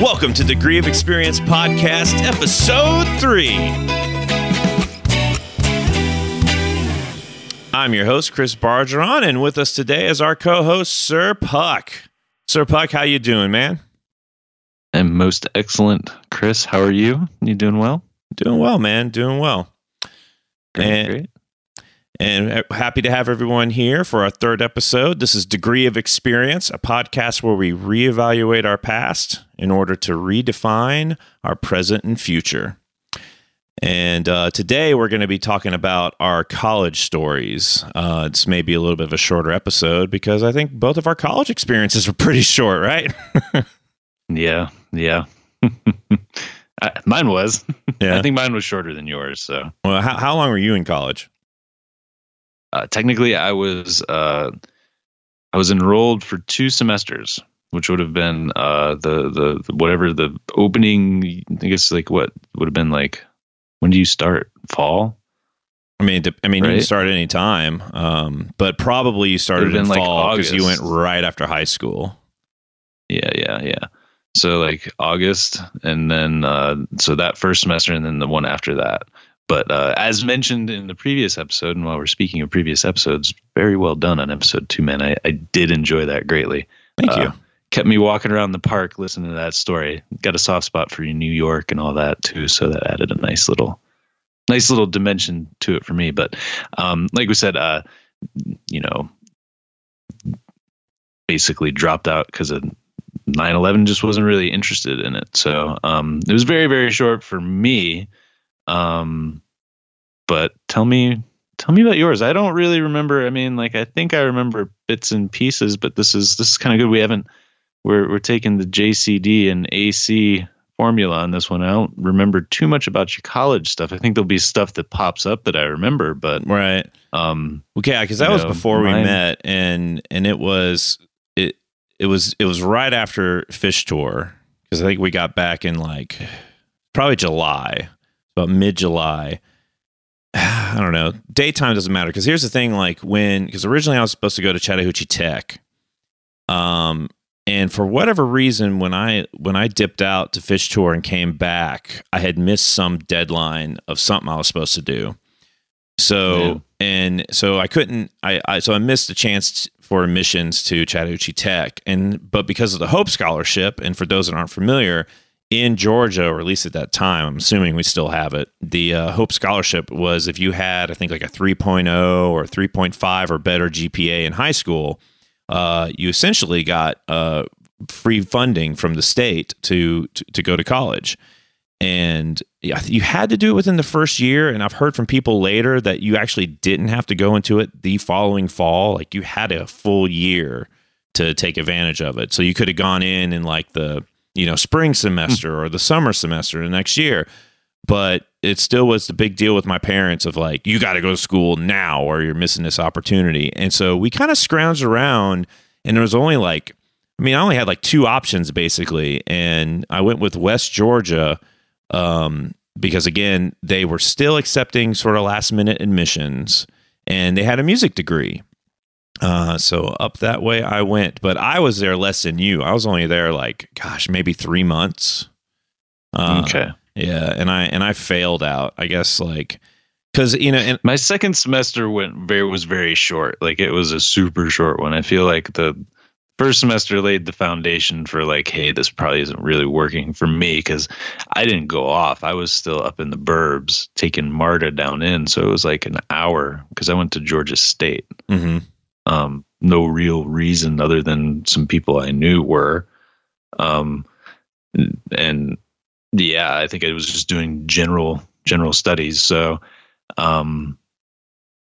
Welcome to Degree of Experience Podcast, Episode 3. I'm your host, Chris Bargeron, and with us today is our co-host, Sir Puck. Sir Puck, how you doing, man? I'm most excellent. Chris, how are you? You doing well? Doing well, man. Doing well. Great, and, great. And happy to have everyone here for our third episode. This is Degree of Experience, a podcast where we reevaluate our past in order to redefine our present and future. And uh, today we're going to be talking about our college stories. Uh, it's maybe a little bit of a shorter episode because I think both of our college experiences were pretty short, right? Yeah, yeah. I, mine was. Yeah. I think mine was shorter than yours. So well, how, how long were you in college? Uh, technically, I was uh, I was enrolled for two semesters, which would have been uh, the, the the whatever the opening. I guess like what would have been like. When do you start? Fall. I mean, I mean, you can start any time, um, but probably you started in like, fall because you went right after high school. Yeah, yeah, yeah. So like August, and then uh, so that first semester, and then the one after that. But uh, as mentioned in the previous episode, and while we're speaking of previous episodes, very well done on episode two, man. I, I did enjoy that greatly. Thank Uh, you. Kept me walking around the park listening to that story. Got a soft spot for New York and all that too, so that added a nice little, nice little dimension to it for me. But um, like we said, uh, you know, basically dropped out because of 9-11 just wasn't really interested in it so um it was very very short for me um but tell me tell me about yours. I don't really remember i mean like i think i remember bits and pieces but this is this is kind of good. We haven't we're we're taking the jcd and ac formula on this one. I don't remember too much about your college stuff. I think there'll be stuff that pops up that i remember but Right. um Okay, because that you was know, before we mine- met, and and it was it it was it was right after Phish Tour because I think we got back in like probably July, about mid July. I don't know. Daytime doesn't matter because here's the thing: like when because originally I was supposed to go to Chattahoochee Tech, um, and for whatever reason, when I when I dipped out to Phish Tour and came back, I had missed some deadline of something I was supposed to do. So Yeah. and so I couldn't. I, I so I missed the chance for admissions to Chattahoochee Tech, and but because of the Hope Scholarship, and for those that aren't familiar, in Georgia, or at least at that time, I'm assuming we still have it. The uh, Hope Scholarship was if you had, I think, like a 3.0 or 3.5 or better GPA in high school, uh, you essentially got uh, free funding from the state to, to to go to college. And you had to do it within the first year. And I've heard from people later that you actually didn't have to go into it the following fall. Like you had a full year to take advantage of it. So you could have gone in in like the you know spring semester or the summer semester the next year. But it still was the big deal with my parents of like you got to go to school now or you're missing this opportunity. And so we kind of scrounged around, and there was only like I mean I only had like two options basically, and I went with West Georgia um, because again, they were still accepting sort of last minute admissions and they had a music degree. Uh, so up that way I went, but I was there less than you. I was only there like, gosh, maybe three months. Uh, okay Yeah. And I, and I failed out, I guess, like, cause you know, and My second semester went very was very short. Like it was a super short one. I feel like the first semester laid the foundation for like, hey, this probably isn't really working for me because I didn't go off. I was still up in the burbs taking MARTA down in, so it was like an hour because I went to Georgia State. mhm. Um, no real reason other than some people I knew were. Um, and yeah, I think I was just doing general general studies. So um,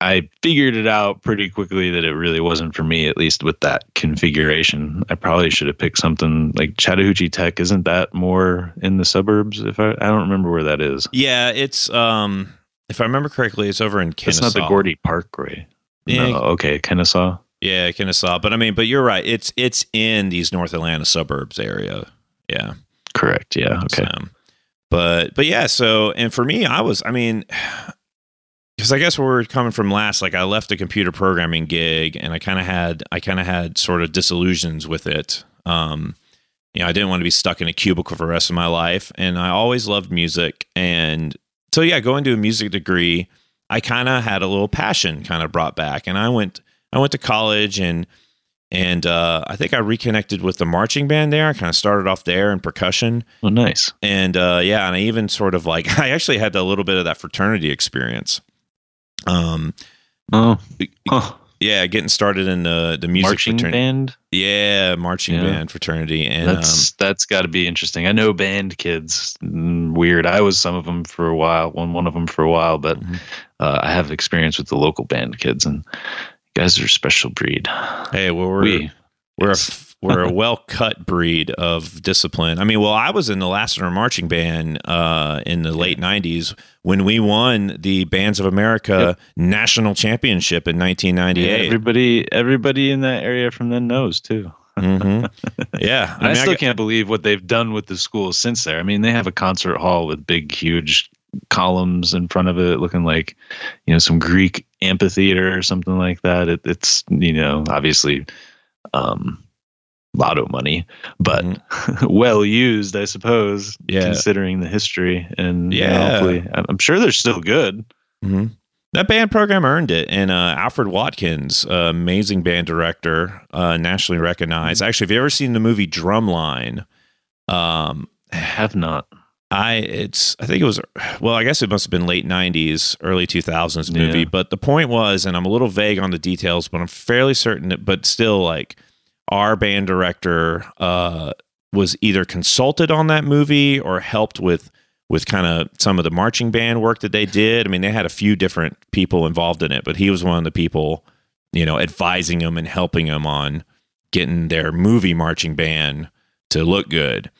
I figured it out pretty quickly that it really wasn't for me, at least with that configuration. I probably should have picked something like Chattahoochee Tech. Isn't that more in the suburbs? If I, I don't remember where that is. yeah, it's, um, if I remember correctly, it's over in Kennesaw. It's not the Gordy Parkway. Yeah. No, okay, Kennesaw. Yeah, Kennesaw. But I mean, but you're right. It's, it's in these North Atlanta suburbs area. Yeah. Correct. Yeah. Okay. So, but but yeah, so and for me, I was I mean, because I guess where we're coming from last, like I left a computer programming gig, and I kind of had I kind of had sort of disillusions with it. Um, you know, I didn't want to be stuck in a cubicle for the rest of my life. And I always loved music. And so, yeah, going to a music degree, I kind of had a little passion kind of brought back. And I went, I went to college and, and uh, I think I reconnected with the marching band there. I kind of started off there in percussion. Oh, nice. And uh, yeah, and I even sort of like, I actually had a little bit of that fraternity experience. Um, oh, huh. Yeah, getting started in the the music marching fraternity. band. Yeah, marching Yeah. band fraternity, and That's um, that's got to be interesting. I know band kids. Mm, Weird. I was some of them for a while. One one of them for a while, but Mhm. uh, I have experience with the local band kids, and guys are a special breed. hey, well, we're we we're yes. a f- we're a well cut breed of discipline. I mean, well, I was in the Lassiter marching band uh, in the late '90s when we won the Bands of America national championship in Yeah, 1998. everybody everybody in that area from then knows too. hmm Yeah, I, mean, still got- can't believe what they've done with the school since there. I mean, they have a concert hall with big, huge columns in front of it, looking like you know some Greek amphitheater or something like that. It, it's you know obviously um, lotto money, but well used, I suppose, Mm-hmm. Yeah. considering the history. And you know, Yeah. hopefully, I'm sure they're still good. hmm That band program earned it, and uh, Alfred Watkins, uh, amazing band director, uh, nationally recognized. Actually, have you ever seen the movie Drumline? Um, have not. I it's I think it was well, I guess it must have been late '90s, early 2000s movie. Yeah. But the point was, and I'm a little vague on the details, but I'm fairly certain that, but still, like our band director uh, was either consulted on that movie or helped with with kind of some of the marching band work that they did. I mean, they had a few different people involved in it, but he was one of the people, you know, advising them and helping them on getting their movie marching band to look good.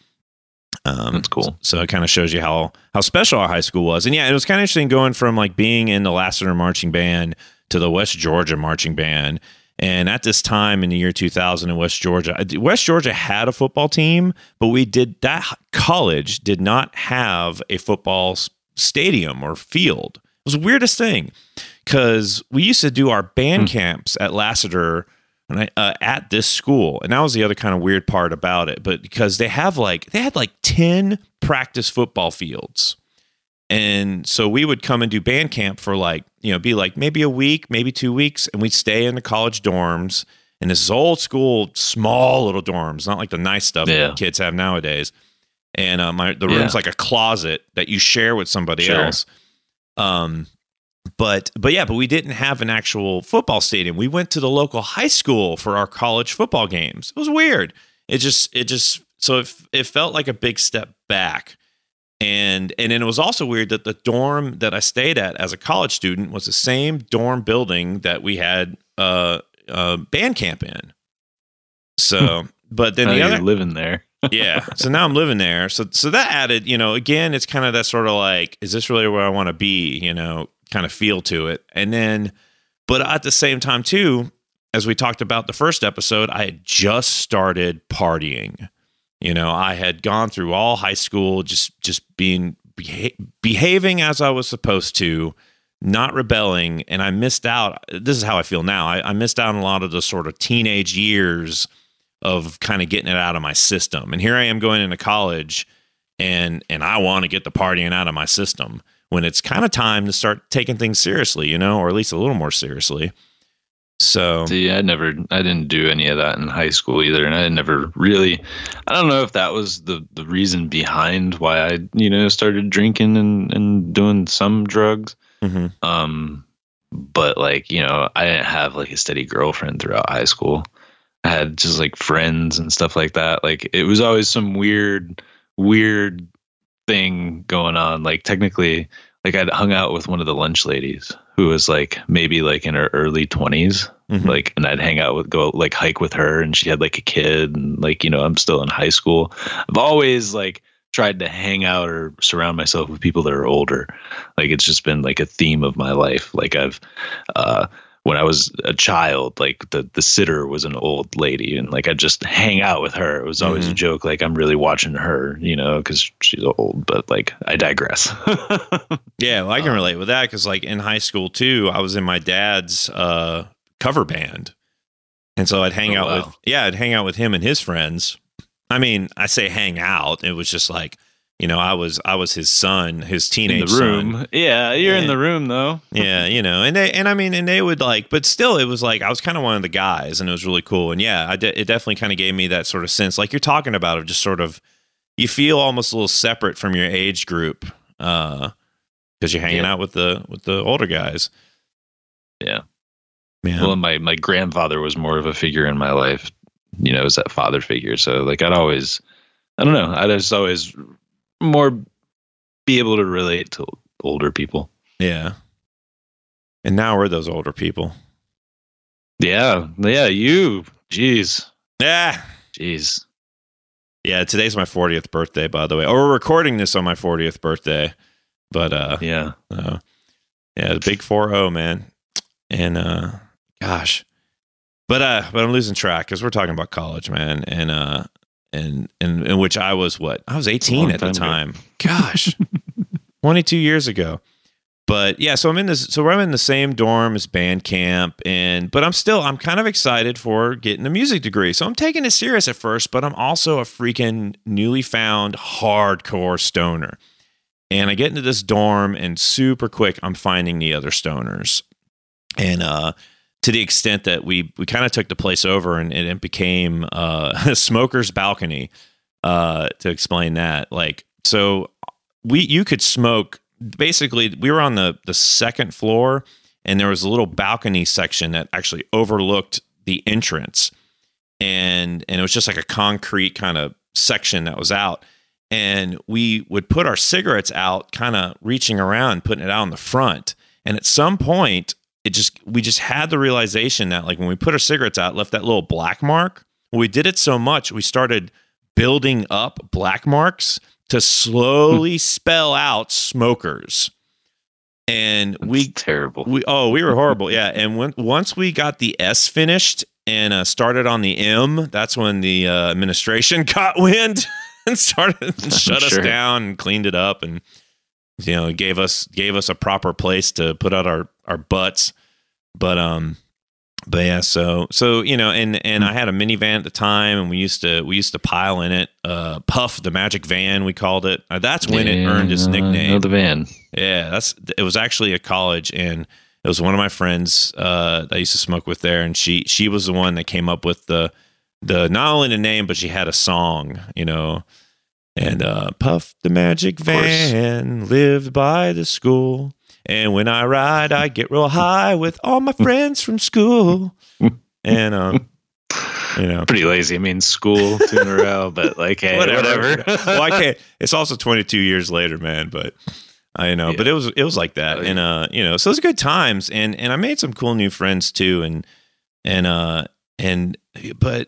Um, That's cool. So it kind of shows you how how special our high school was, and yeah, it was kind of interesting going from like being in the Lassiter marching band to the West Georgia marching band. And at this time in the year 2000 in West Georgia, West Georgia had a football team, but we did that college did not have a football stadium or field. It was the weirdest thing because we used to do our band Hmm. camps at Lassiter and I, uh, at this school, and that was the other kind of weird part about it. But because they have like they had like ten practice football fields, and so we would come and do band camp for like you know be like maybe a week, maybe two weeks, and we'd stay in the college dorms. And this is old school, small little dorms, not like the nice stuff Yeah. that kids have nowadays. And uh, my the Yeah. room's like a closet that you share with somebody Sure. else. Um, but but yeah, but we didn't have an actual football stadium. We went to the local high school for our college football games. It was weird. It just it just so it, it felt like a big step back. And and then it was also weird that the dorm that I stayed at as a college student was the same dorm building that we had uh, uh band camp in. So, but then Now the you're other living there. yeah. So now I'm living there. So so that added, you know, again, it's kind of that sort of like, is this really where I want to be? You know, kind of feel to it. And then, but at the same time too, as we talked about the first episode, I had just started partying. You know, I had gone through all high school, just just being beha- behaving as I was supposed to, not rebelling, and I missed out. This is how I feel now. I, I missed out on a lot of the sort of teenage years of kind of getting it out of my system. And here I am going into college and and I want to get the partying out of my system when it's kind of time to start taking things seriously, you know, or at least a little more seriously. So See, I never, I didn't do any of that in high school either, and I never really, I don't know if that was the the reason behind why I, you know, started drinking and and doing some drugs. mhm. Um, but like, you know, I didn't have like a steady girlfriend throughout high school. I had just like friends and stuff like that. Like, it was always some weird, weird thing going on. Like, technically, like I'd hung out with one of the lunch ladies who was like maybe like in her early 20s Mhm. like and i'd hang out with go like hike with her and she had like a kid and like you know i'm still in high school. I've always like tried to hang out or surround myself with people that are older. Like it's just been like a theme of my life. Like i've uh when i was a child like the the sitter was an old lady and like I'd just hang out with her it was always a Mhm. joke like i'm really watching her you know because she's old but like i digress Yeah, well, I can Um, relate with that because, like, in high school too, I was in my dad's uh, cover band, and so I'd hang Oh, out wow. with yeah, I'd hang out with him and his friends, I mean, I say hang out. It was just like, you know, I was I was his son, his In teenage the room. son. Yeah, you're in the room though. yeah, you know, and they and I mean, and they would like, but still, it was like I was kind of one of the guys, and it was really cool. And yeah, I de- it definitely kind of gave me that sort of sense, like you're talking about, of just sort of you feel almost a little separate from your age group, uh, because you're hanging Yeah. out with the with the older guys. Yeah. Yeah, Well, my my grandfather was more of a figure in my life. You know, as that father figure. So like, I'd always, I don't know, I'd just always more be able to relate to older people. yeah. And now we're those older people. Yeah, yeah. You, jeez, Yeah, jeez. yeah. Today's my 40th birthday, by the way. Or we're recording this on my 40th birthday, but uh, Yeah, Uh, yeah, the big 4-0, man. And uh gosh. But uh but I'm losing track cuz we're talking about college, man. And uh and and in which I was what? I was 18 long at the time time. Gosh. 22 years ago. But yeah, so I'm in this so I'm in the same dorm as band camp and but I'm still I'm kind of excited for getting a music degree. So I'm taking it serious at first, but I'm also a freaking newly found hardcore stoner. And I get into this dorm and super quick I'm finding the other stoners. And uh to the extent that we we kind of took the place over and, and it became uh a smoker's balcony uh to explain that. Like so we you could smoke basically we were on the the second floor and there was a little balcony section that actually overlooked the entrance and and it was just like a concrete kind of section that was out and we would put our cigarettes out kind of reaching around putting it out in the front and at some point it just we just had the realization that like when we put our cigarettes out left that little black mark we did it so much we started building up black marks to slowly spell out smokers and we we terrible. we oh we were horrible yeah and when, once we got the s finished and uh, started on the m that's when the uh, administration caught wind and started and shut Sure. us down and cleaned it up and you know gave us gave us a proper place to put out our our butts but um but yeah so so you know and and i had a minivan at the time and we used to we used to pile in it uh puff the magic van we called it uh, that's when it earned its Yeah, I know nickname the van. yeah, that's it was actually a college and it was one of my friends uh that I used to smoke with there and she she was the one that came up with the the not only the name but she had a song, you know. And uh Puff the Magic. Van lived by the school. And when I ride I get real high with all my friends from school. and um you know Pretty lazy. I mean, school two in a row, but like, hey, whatever. well, I can't. It's also 22 years later, man. But I know. But it was it was like that, Oh, and uh, you know, so it was good times, and and I made some cool new friends too, and and uh and but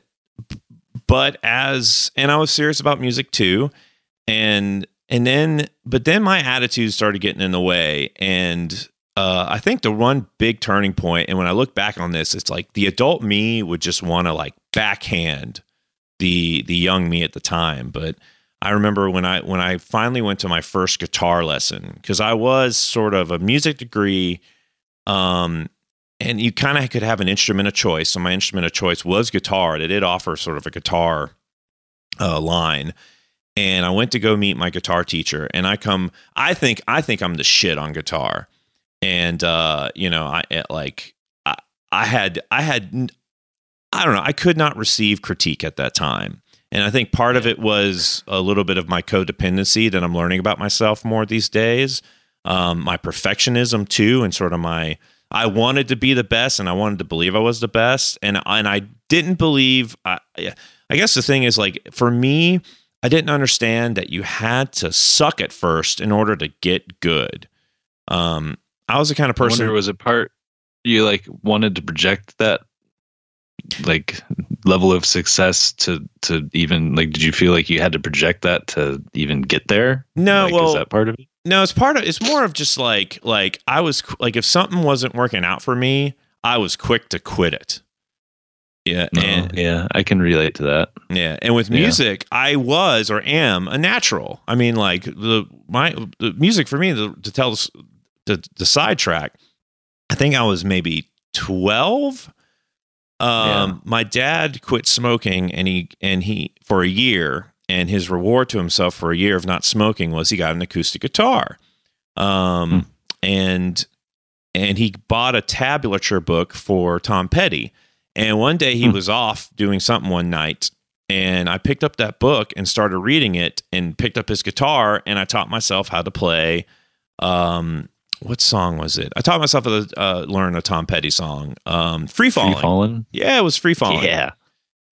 but as and I was serious about music too, and and then but then my attitude started getting in the way, and uh, I think the one big turning point, and when I look back on this, it's like the adult me would just want to like backhand the the young me at the time. But I remember when I when I finally went to my first guitar lesson because I was sort of a music degree, um, and you kind of could have an instrument of choice. So my instrument of choice was guitar. They did offer sort of a guitar uh, line. And I went to go meet my guitar teacher, and I come. I think I think I'm the shit on guitar, and uh, you know, I it, like I, I had I had I don't know. I could not receive critique at that time. And I think part of it was a little bit of my codependency that I'm learning about myself more these days. Um, my perfectionism too, and sort of my I wanted to be the best, and I wanted to believe I was the best, and and I didn't believe. I, I guess the thing is like for me, I didn't understand that you had to suck at first in order to get good. Um, I was the kind of I person. wonder, was it part you like wanted to project that like level of success to to even like did you feel like you had to project that to even get there no, like, well, is that part of it No, it's part of it's more of just like like I was like if something wasn't working out for me, I was quick to quit it. Yeah, No, and yeah i can relate to that yeah, and with Yeah. music, I was or am a natural. I mean, like the my the music for me the, to tell the, the the sidetrack. I think I was maybe twelve. Um, my dad quit smoking, and he and he for a year, and his reward to himself for a year of not smoking was he got an acoustic guitar. Um, and and he bought a tablature book for Tom Petty. And one day he Hmm. was off doing something one night, and I picked up that book and started reading it, and picked up his guitar, and I taught myself how to play. Um, what song was it? I taught myself to uh, learn a Tom Petty song, um, "Free Falling." Free falling. Yeah, it was "Free Falling." Yeah.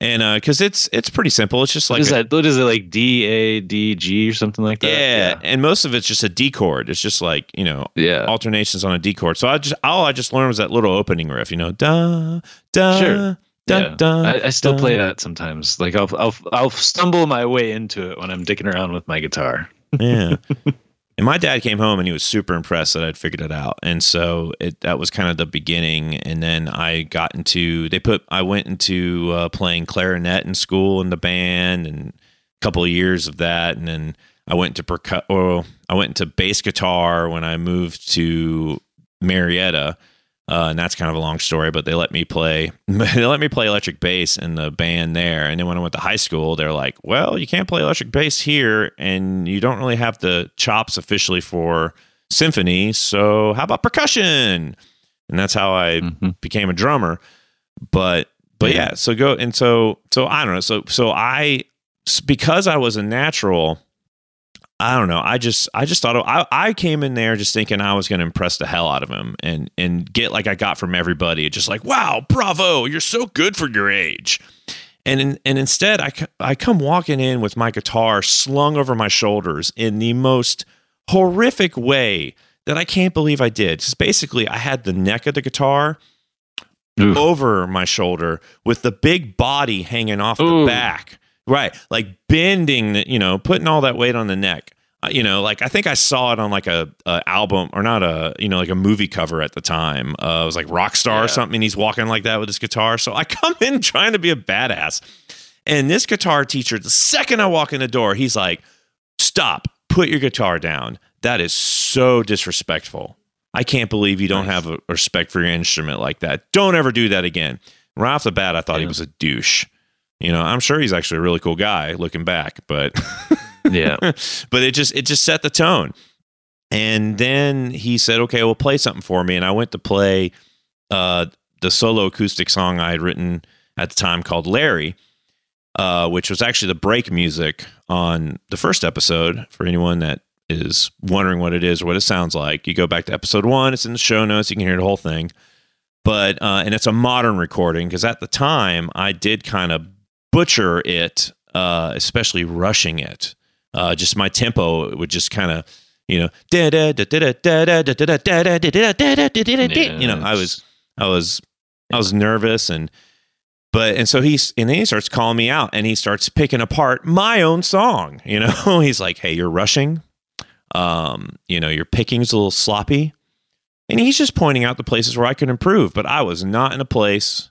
and because it's it's pretty simple. It's just like is a- that? What is it like? D A D G or something like that? yeah, and most of it's just a D chord. It's just like you know Yeah. alternations on a D chord. So I just all I just learned was that little opening riff. You know, da da Sure. da Yeah. da. I, I still da. play that sometimes. Like I'll I'll I'll stumble my way into it when I'm dicking around with my guitar. yeah. And my dad came home and he was super impressed that I'd figured it out. And so it that was kind of the beginning. And then I got into they put I went into uh, playing clarinet in school in the band and a couple of years of that. And then I went to percu- I went into bass guitar when I moved to Marietta. Uh, and that's kind of a long story, but they let me play. They let me play electric bass in the band there. And then when I went to high school, they're like, "Well, you can't play electric bass here, and you don't really have the chops officially for symphony. So how about percussion?" And that's how I Mhm. became a drummer. But but Yeah. yeah, so go and so so I don't know. So so I because I was a natural. I don't know. I just I just thought I I came in there just thinking I was going to impress the hell out of him and and get like I got from everybody. Just like wow, bravo, you're so good for your age. And in, and instead, I I come walking in with my guitar slung over my shoulders in the most horrific way that I can't believe I did. Just basically, I had the neck of the guitar Oof. over my shoulder with the big body hanging off the back. Right. Like bending, the, you know, putting all that weight on the neck. Uh, you know, like I think I saw it on like a, a album or not a, you know, like a movie cover at the time. Uh, it was like Rockstar Yeah. or something. And he's walking like that with his guitar. So I come in trying to be a badass. And this guitar teacher, the second I walk in the door, he's like, stop, put your guitar down. That is so disrespectful. I can't believe you don't Nice. have a respect for your instrument like that. Don't ever do that again. Right off the bat, I thought he was a douche. You know, I'm sure he's actually a really cool guy looking back, but Yeah. but it just it just set the tone. And then he said, "Okay, well, play something for me." And I went to play uh, the solo acoustic song I had written at the time called "Larry," uh, which was actually the break music on the first episode. For anyone that is wondering what it is or what it sounds like, you go back to episode one. It's in the show notes. You can hear the whole thing. But uh, and it's a modern recording because at the time I did kind of butcher it, uh, especially rushing it. Uh, just my tempo would just kind of, you know, you know, I was, I was, I was nervous and, but and so he's and then he starts calling me out and he starts picking apart my own song. You know, he's like, "Hey, you're rushing. Um, you know, your picking's a little sloppy." And he's just pointing out the places where I could improve, but I was not in a place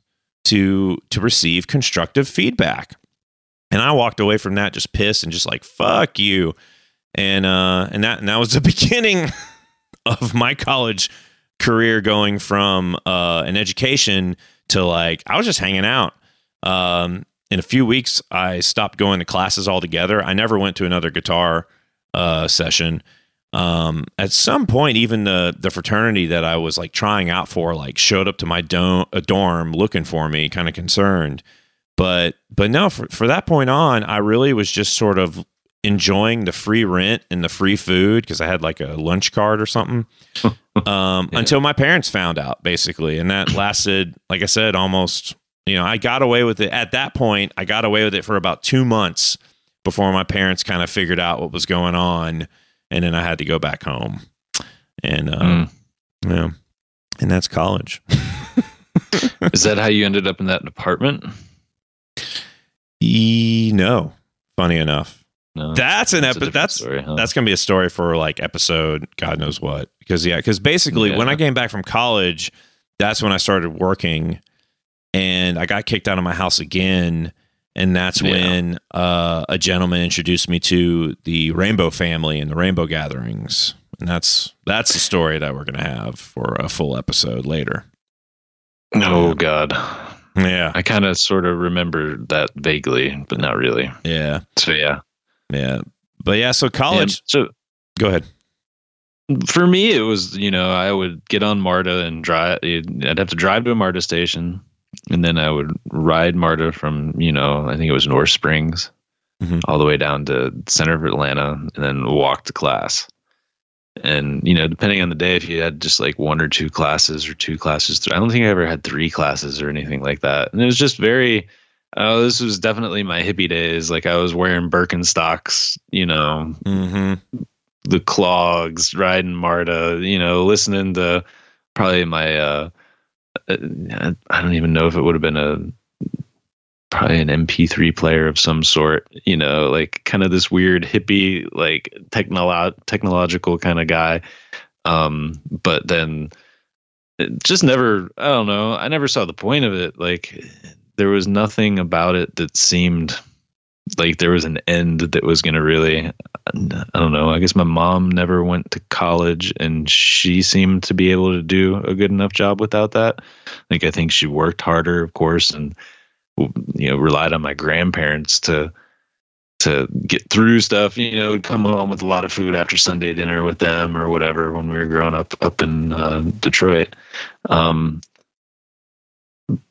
to to receive constructive feedback. And I walked away from that just pissed and just like fuck you. And uh and that and that was the beginning of my college career going from uh an education to like I was just hanging out. Um in a few weeks I stopped going to classes altogether. I never went to another guitar uh session um at some point even the the fraternity that i was like trying out for like showed up to my dome a dorm looking for me kind of concerned. But but no for, for that point on i really was just sort of enjoying the free rent and the free food because i had like a lunch card or something um Yeah. until my parents found out basically. And that lasted like i said almost you know i got away with it. At that point i got away with it for about two months before my parents kind of figured out what was going on and then I had to go back home. And uh, Mm. yeah, and that's college. Is that how you ended up in that apartment? E, no, funny enough, No. that's an a epi- different that's story, huh? that's gonna be a story for like episode God knows what. Because yeah, because basically when I came back from college, that's when I started working, and I got kicked out of my house again. And that's Yeah. when uh, a gentleman introduced me to the Rainbow family and the Rainbow gatherings, and that's that's the story that we're gonna have for a full episode later. Oh God. Yeah. I kind of sort of remember that vaguely, but not really. Yeah. So yeah, Yeah. But yeah, so college. And so Go ahead. for me, it was you know I would get on MARTA and drive. I'd have to drive to a MARTA station, and then I would ride MARTA from you know I think it was North Springs, Mhm. all the way down to center of Atlanta, and then walk to class. And you know, depending on the day, if you had just like one or two classes or two classes, I don't think I ever had three classes or anything like that. And it was just very. Oh, this was definitely my hippie days. Like I was wearing Birkenstocks, you know, Mm-hmm. the clogs, riding Marta, you know, listening to probably my uh, I don't even know if it would have been a probably an MP3 player of some sort, you know, like kind of this weird hippie like technolo- technological kind of guy. Um but then it just never I don't know, I never saw the point of it. Like there was nothing about it that seemed like there was an end that was going to really I don't know. I guess my mom never went to college and she seemed to be able to do a good enough job without that. Like I think she worked harder, of course, and you know, relied on my grandparents to to get through stuff, you know, come home with a lot of food after Sunday dinner with them or whatever when we were growing up up in uh, Detroit. Um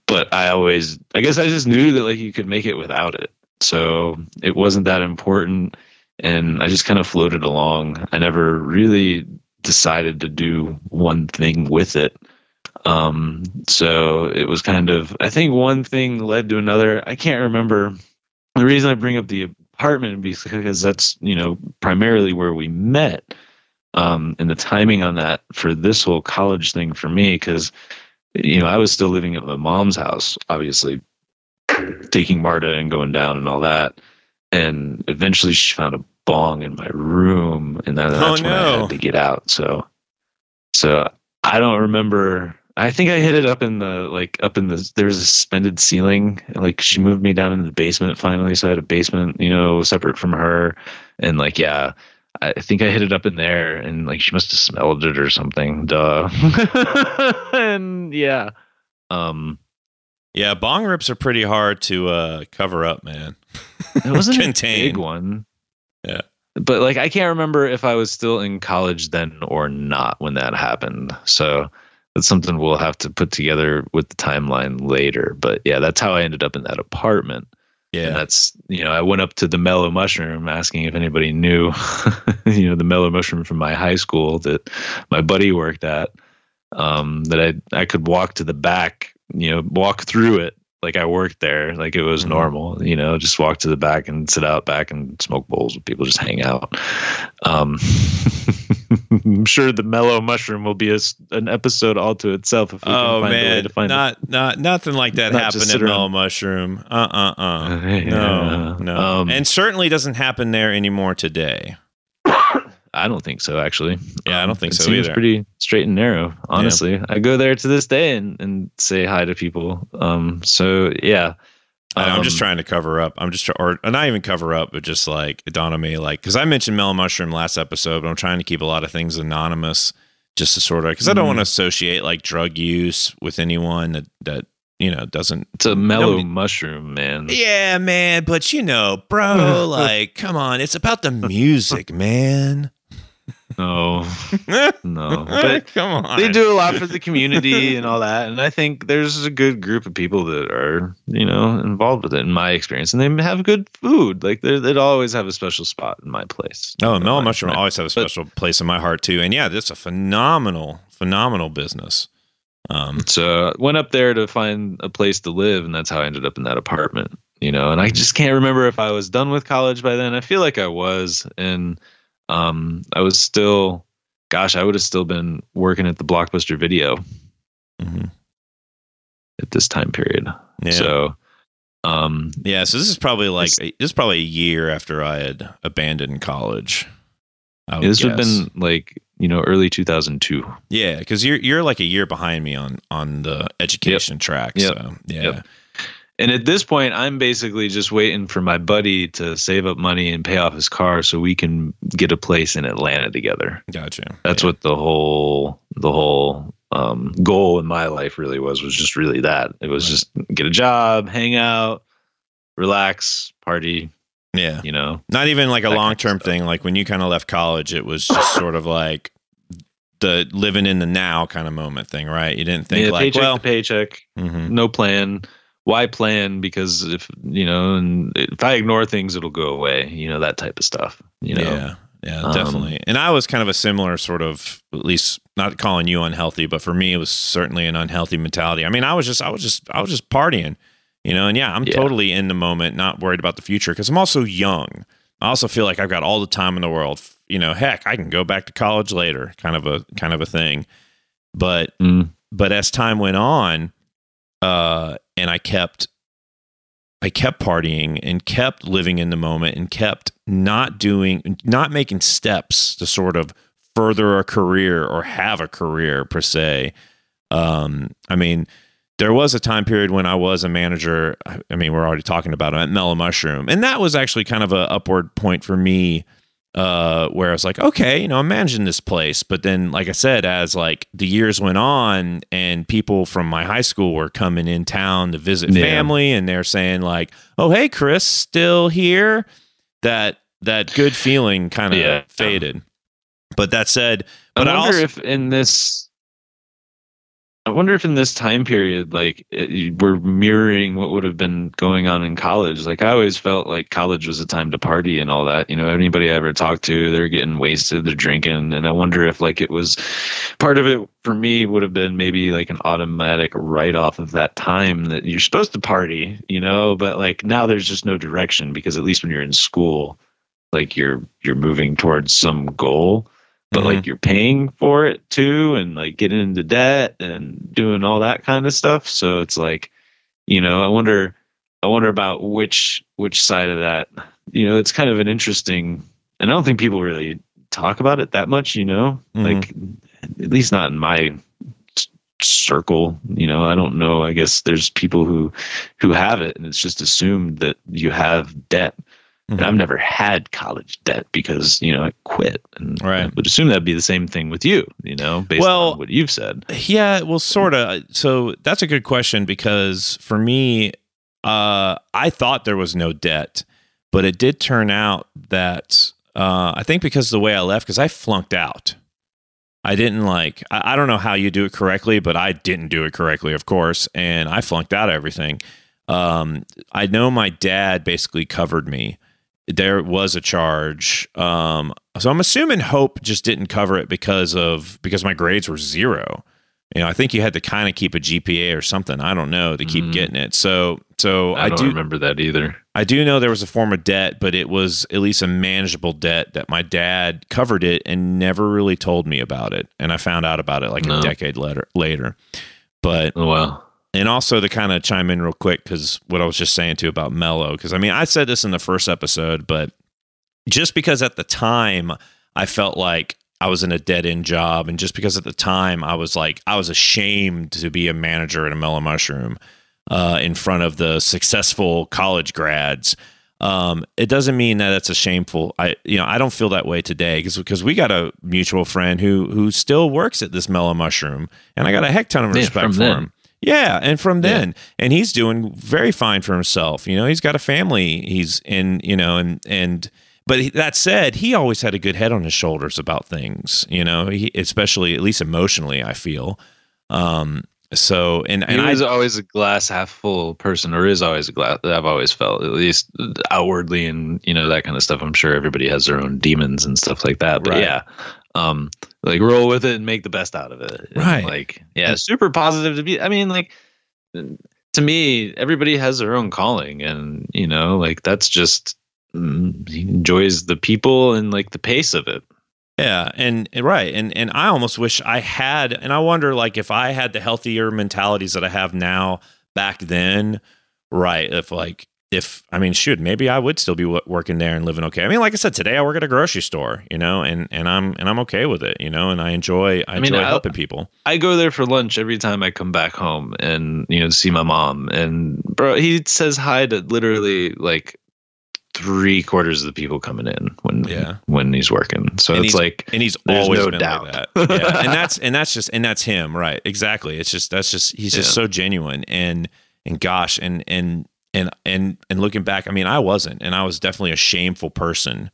but I always I guess I just knew that like you could make it without it. So it wasn't that important and I just kind of floated along. I never really decided to do one thing with it. Um, so it was kind of, I think one thing led to another. I can't remember. The reason I bring up the apartment because that's, you know, primarily where we met. Um, and the timing on that for this whole college thing for me, because, you know, I was still living at my mom's house, obviously, taking Marta and going down and all that and eventually she found a bong in my room and then Oh, that's when I no. had to get out. So so I don't remember I think I hit it up in the like up in the there was a suspended ceiling. Like she moved me down into the basement finally, so I had a basement, you know, separate from her. And like yeah, I think I hit it up in there and like she must have smelled it or something. Duh. and yeah. Um Yeah, bong rips are pretty hard to uh, cover up, man. It wasn't Contained. a big one. Yeah. But like I can't remember if I was still in college then or not when that happened. So that's something we'll have to put together with the timeline later. But yeah, that's how I ended up in that apartment. And Yeah. that's you know, I went up to the mellow mushroom asking if anybody knew you know, the mellow mushroom from my high school that my buddy worked at. Um, that I I could walk to the back, you know, walk through it like I worked there, like it was Mhm. normal, you know, just walk to the back and sit out back and smoke bowls with people, just hang out. Um, I'm sure the mellow mushroom will be a an episode all to itself if we Oh can find a way man, to find it. not not nothing like that Not happened at Mellow. Mushroom. Uh uh uh. Yeah. No, no, Um, and certainly doesn't happen there anymore today. I don't think so, actually. Yeah, I don't Um, think it so seems either. Pretty straight and narrow, honestly. I go there to this day and, and say hi to people. Um, so yeah, I- I'm just Um, trying to cover up. I'm just try- or not even cover up, but just like it dawned on me, like because I mentioned Mellow Mushroom last episode, but I'm trying to keep a lot of things anonymous, just to sort of because I don't want to associate like drug use with anyone that that you know doesn't. It's a mellow Nobody- mushroom, man. Yeah, man, but you know, bro, like, come on, it's about the music, man. No, no. But come on, they do a lot for the community and all that. And I think there's a good group of people that are, you know, involved with it in my experience. And they have good food. Like they they'd always have a special spot in my place. Oh, You know, Mellow my- Mushroom my- always have a but- special place in my heart too, and yeah, that's a phenomenal, phenomenal business. Um, So I went up there to find a place to live, and that's how I ended up in that apartment. You know, and I just can't remember if I was done with college by then. I feel like I was, and um, I was still, gosh, I would have still been working at the Blockbuster Video mhm. at this time period. Yeah. So, um, Yeah, so this is probably like This- is probably a year after I had abandoned college. This would have been like you know early 2002. yeah, because you're you're like a year behind me on on the education track. Yep. So yeah, Yep. And at this point, I'm basically just waiting for my buddy to save up money and pay off his car so we can get a place in Atlanta together. gotcha. That's yeah. what the whole the whole um, goal in my life really was was just really that. It was just get a job, hang out, relax, party. Yeah. You know, Not even like a That kind of long term thing. Like when you kind of left college, it was just sort of like the living in the now kind of moment thing, right? You didn't think yeah, like, paycheck well, paycheck, mhm. no plan. Why plan? Because if you know, and if I ignore things, it'll go away. You know that type of stuff. You know, yeah, yeah, Um, definitely. And I was kind of a similar sort of, at least not calling you unhealthy, but for me, it was certainly an unhealthy mentality. I mean, I was just, I was just, I was just partying, you know. And yeah, I'm Yeah. totally in the moment, not worried about the future because I'm also young. I also feel like I've got all the time in the world. You know, heck, I can go back to college later, kind of a kind of a thing. But Mm. but as time went on, uh, and I kept, I kept partying and kept living in the moment and kept not doing, not making steps to sort of further a career or have a career per se. Um, I mean, there was a time period when I was a manager. I mean, we're already talking about it at Mellow Mushroom, and that was actually kind of a upward point for me uh, where I was like, okay, you know, I'm managing this place. But then, like I said, as like the years went on and people from my high school were coming in town to visit Yeah. family and they're saying like, oh, hey, Chris, still here. That, that good feeling kind of Yeah. faded. But that said, I but I, wonder also, if in this, I wonder if in this time period, like it, we're mirroring what would have been going on in college. Like I always felt like college was a time to party and all that. You know, anybody I ever talked to, they're getting wasted, they're drinking, and I wonder if like it was part of it for me would have been maybe like an automatic write off of that time that you're supposed to party. You know, but like now there's just no direction because at least when you're in school, like you're you're moving towards some goal but Mhm. like you're paying for it too and like getting into debt and doing all that kind of stuff. So it's like you know i wonder i wonder about which which side of that. You know it's kind of an interesting and i don't think people really talk about it that much you know? Mhm. like at least not in my circle you know? I don't know. I guess there's people who who have it and it's just assumed that you have debt and Mhm. I've never had college debt because you know I quit, and Right. I would assume that'd be the same thing with you, you know, based Well- on what you've said. Yeah, well, sort of. So that's a good question because for me, uh, I thought there was no debt, but it did turn out that uh, I think because of the way I left, because I flunked out. I didn't like, I, I don't know how you do it correctly, but I didn't do it correctly, of course, and I flunked out everything. Um, I know my dad basically covered me. There was a charge. Um, so I'm assuming Hope just didn't cover it because of because my grades were zero. You know, I think you had to kind of keep a GPA or something. I don't know to keep Mhm. getting it. So, so I, I, don't do remember that either. I do know there was a form of debt, but it was at least a manageable debt that my dad covered it and never really told me about it. And I found out about it like No. a decade later. Later, but Oh wow, and also to kind of chime in real quick because what I was just saying too about Mellow, because I mean I said this in the first episode, but just because at the time I felt like I was in a dead end job, and just because at the time I was like I was ashamed to be a manager at a Mellow Mushroom uh, in front of the successful college grads. Um, it doesn't mean that it's a shameful. I you know I don't feel that way today because because we got a mutual friend who who still works at this Mellow Mushroom, and I got a heck ton of Yeah, respect for then. him. Yeah, and from Yeah. then, and he's doing very fine for himself. You know, he's got a family. He's in, you know, and and but that said, he always had a good head on his shoulders about things. You know, he, especially at least emotionally, I feel. Um. So and and he I was always a glass half full person, or is always a glass. I've always felt, at least outwardly, and you know that kind of stuff. I'm sure everybody has their own demons and stuff like that. But Right. yeah, um, like roll with it and make the best out of it. And, Right. Like yeah, super positive to be. I mean, like to me, everybody has their own calling, and you know, like that's just mm, he enjoys the people and like the pace of it. Yeah, and and right, and and I almost wish I had, and I wonder like if I had the healthier mentalities that I have now back then, right? If like if I mean, shoot, maybe I would still be working there and living okay. I mean, like I said, today I work at a grocery store, you know, and and I'm and I'm okay with it, you know, and I enjoy I, I mean, enjoy I- helping people. I go there for lunch every time I come back home and you know see my mom and bro he says hi to literally like three quarters of the people coming in when Yeah. when he's working. So And it's like and he's always no been doubt. like that. Yeah. and that's and that's just and that's him, right? Exactly. It's just that's just he's just Yeah. so genuine and and gosh and and and and and looking back, I mean, I wasn't, and I was definitely a shameful person.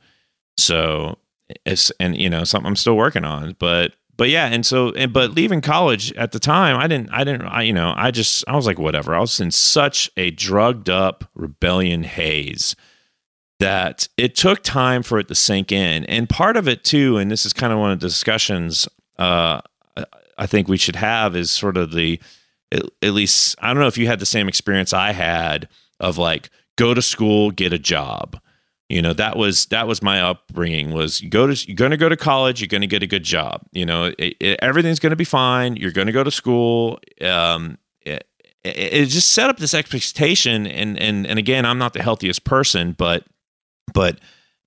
So it's and you know something I'm still working on, but but yeah, and so and but leaving college at the time, I didn't I didn't I you know I just I was like whatever. I was in such a drugged up rebellion haze that it took time for it to sink in. And part of it too, and this is kind of one of the discussions uh, I think we should have is sort of the at, at least I don't know if you had the same experience I had of like go to school, get a job. You know that was that was my upbringing. Was you go to you're going to go to college, you're going to get a good job. You know it, it, everything's going to be fine. You're going to go to school. Um, it, it, just set up this expectation, and and and again, I'm not the healthiest person, but but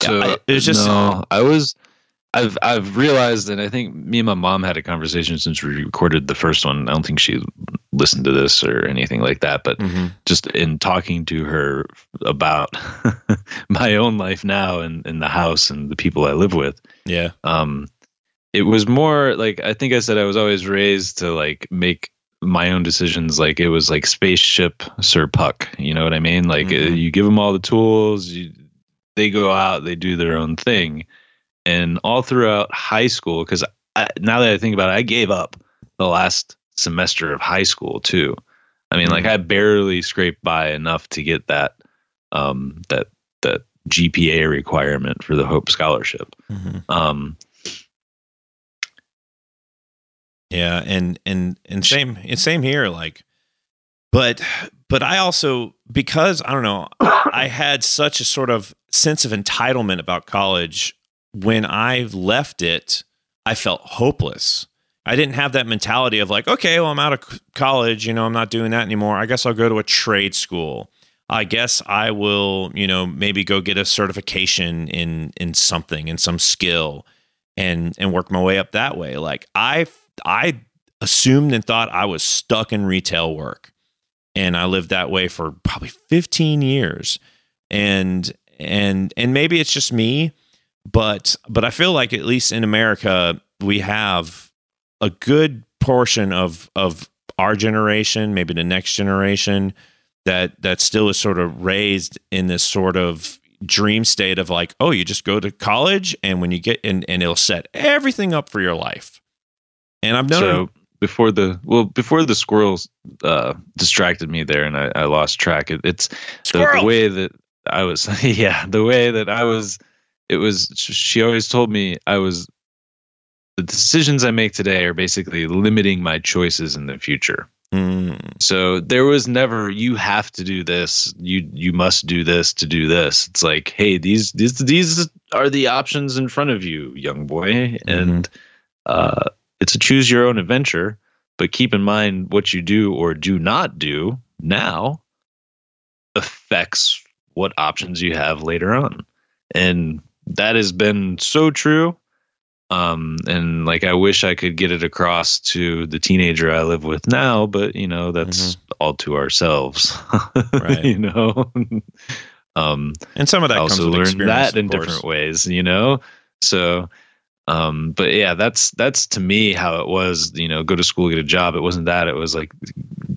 So I- it was just no, I was. I've I've realized, and I think me and my mom had a conversation since we recorded the first one. I don't think she listened to this or anything like that, but Mhm. just in talking to her about my own life now and in the house and the people I live with, yeah, um, it was more like I think I said I was always raised to like make my own decisions. Like it was like spaceship Sir Puck. You know what I mean? Like Mhm. you give them all the tools, you, they go out, they do their own thing, and all throughout high school. Because now that I think about it, I gave up the last semester of high school too. I mean, like Mhm. I barely scraped by enough to get that um, that that GPA requirement for the Hope Scholarship. Mhm. Um, Yeah, and and and same and same here. Like, but but I also because I don't know, I had such a sort of sense of entitlement about college. When I left it, I felt hopeless. I didn't have that mentality of like, okay, well, I'm out of college. You know, I'm not doing that anymore. I guess I'll go to a trade school. I guess I will, you know, maybe go get a certification in in something in some skill and and work my way up that way. Like I I assumed and thought I was stuck in retail work. And I lived that way for probably 15 years. And and and maybe it's just me, but but I feel like at least in America we have a good portion of of our generation, maybe the next generation that that still is sort of raised in this sort of dream state of like, oh, you just go to college and when you get and, and it'll set everything up for your life. And I've known so before the well before the squirrels uh distracted me there and i, I lost track it, it's the, the way that i was yeah the way that i was it was she always told me i was the decisions i make today are basically limiting my choices in the future. Mm, so there was never you have to do this. You you must do this to do this. It's like hey these these these are the options in front of you young boy. And uh it's a choose your own adventure but keep in mind what you do or do not do now affects what options you have later on. And that has been so true um and like i wish i could get it across to the teenager i live with now but you know that's all to ourselves Mm-hmm. Right. you know um and some of that I comes also with learned experience, that in different ways, you know. So, um, but yeah, that's that's to me how it was. You know, go to school, get a job. It wasn't that. It was like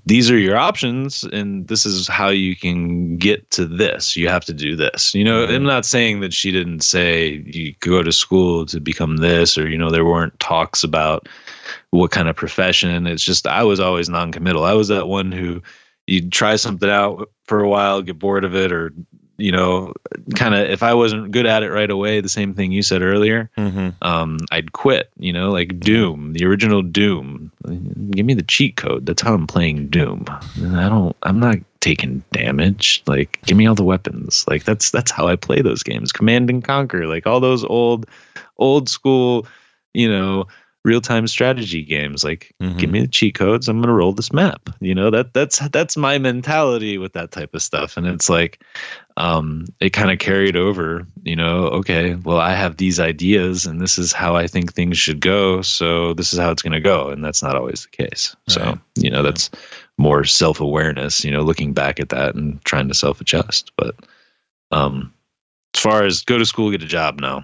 these are your options, and this is how you can get to this. You have to do this. You know, Mhm. I'm not saying that she didn't say you go to school to become this, or you know, there weren't talks about what kind of profession. It's just I was always non-committal. I was that one who you'd try something out for a while, get bored of it, or you know, kind of if I wasn't good at it right away, the same thing you said earlier, Mhm. um, I'd quit. You know, like Doom, the original Doom. Give me the cheat code. That's how I'm playing Doom. I don't. I'm not taking damage. Like, give me all the weapons. Like that's that's how I play those games. Command and Conquer. Like all those old, old school, you know, real time strategy games. Like, give Mhm. me the cheat codes. I'm gonna roll this map. You know that that's that's my mentality with that type of stuff. And it's like, um, it kind of carried over. You know, okay, well, I have these ideas, and this is how I think things should go. So this is how it's gonna go, and that's not always the case. So you know, that's more self awareness. You know, looking back at that and trying to self adjust. But, um, as far as go to school, get a job, no.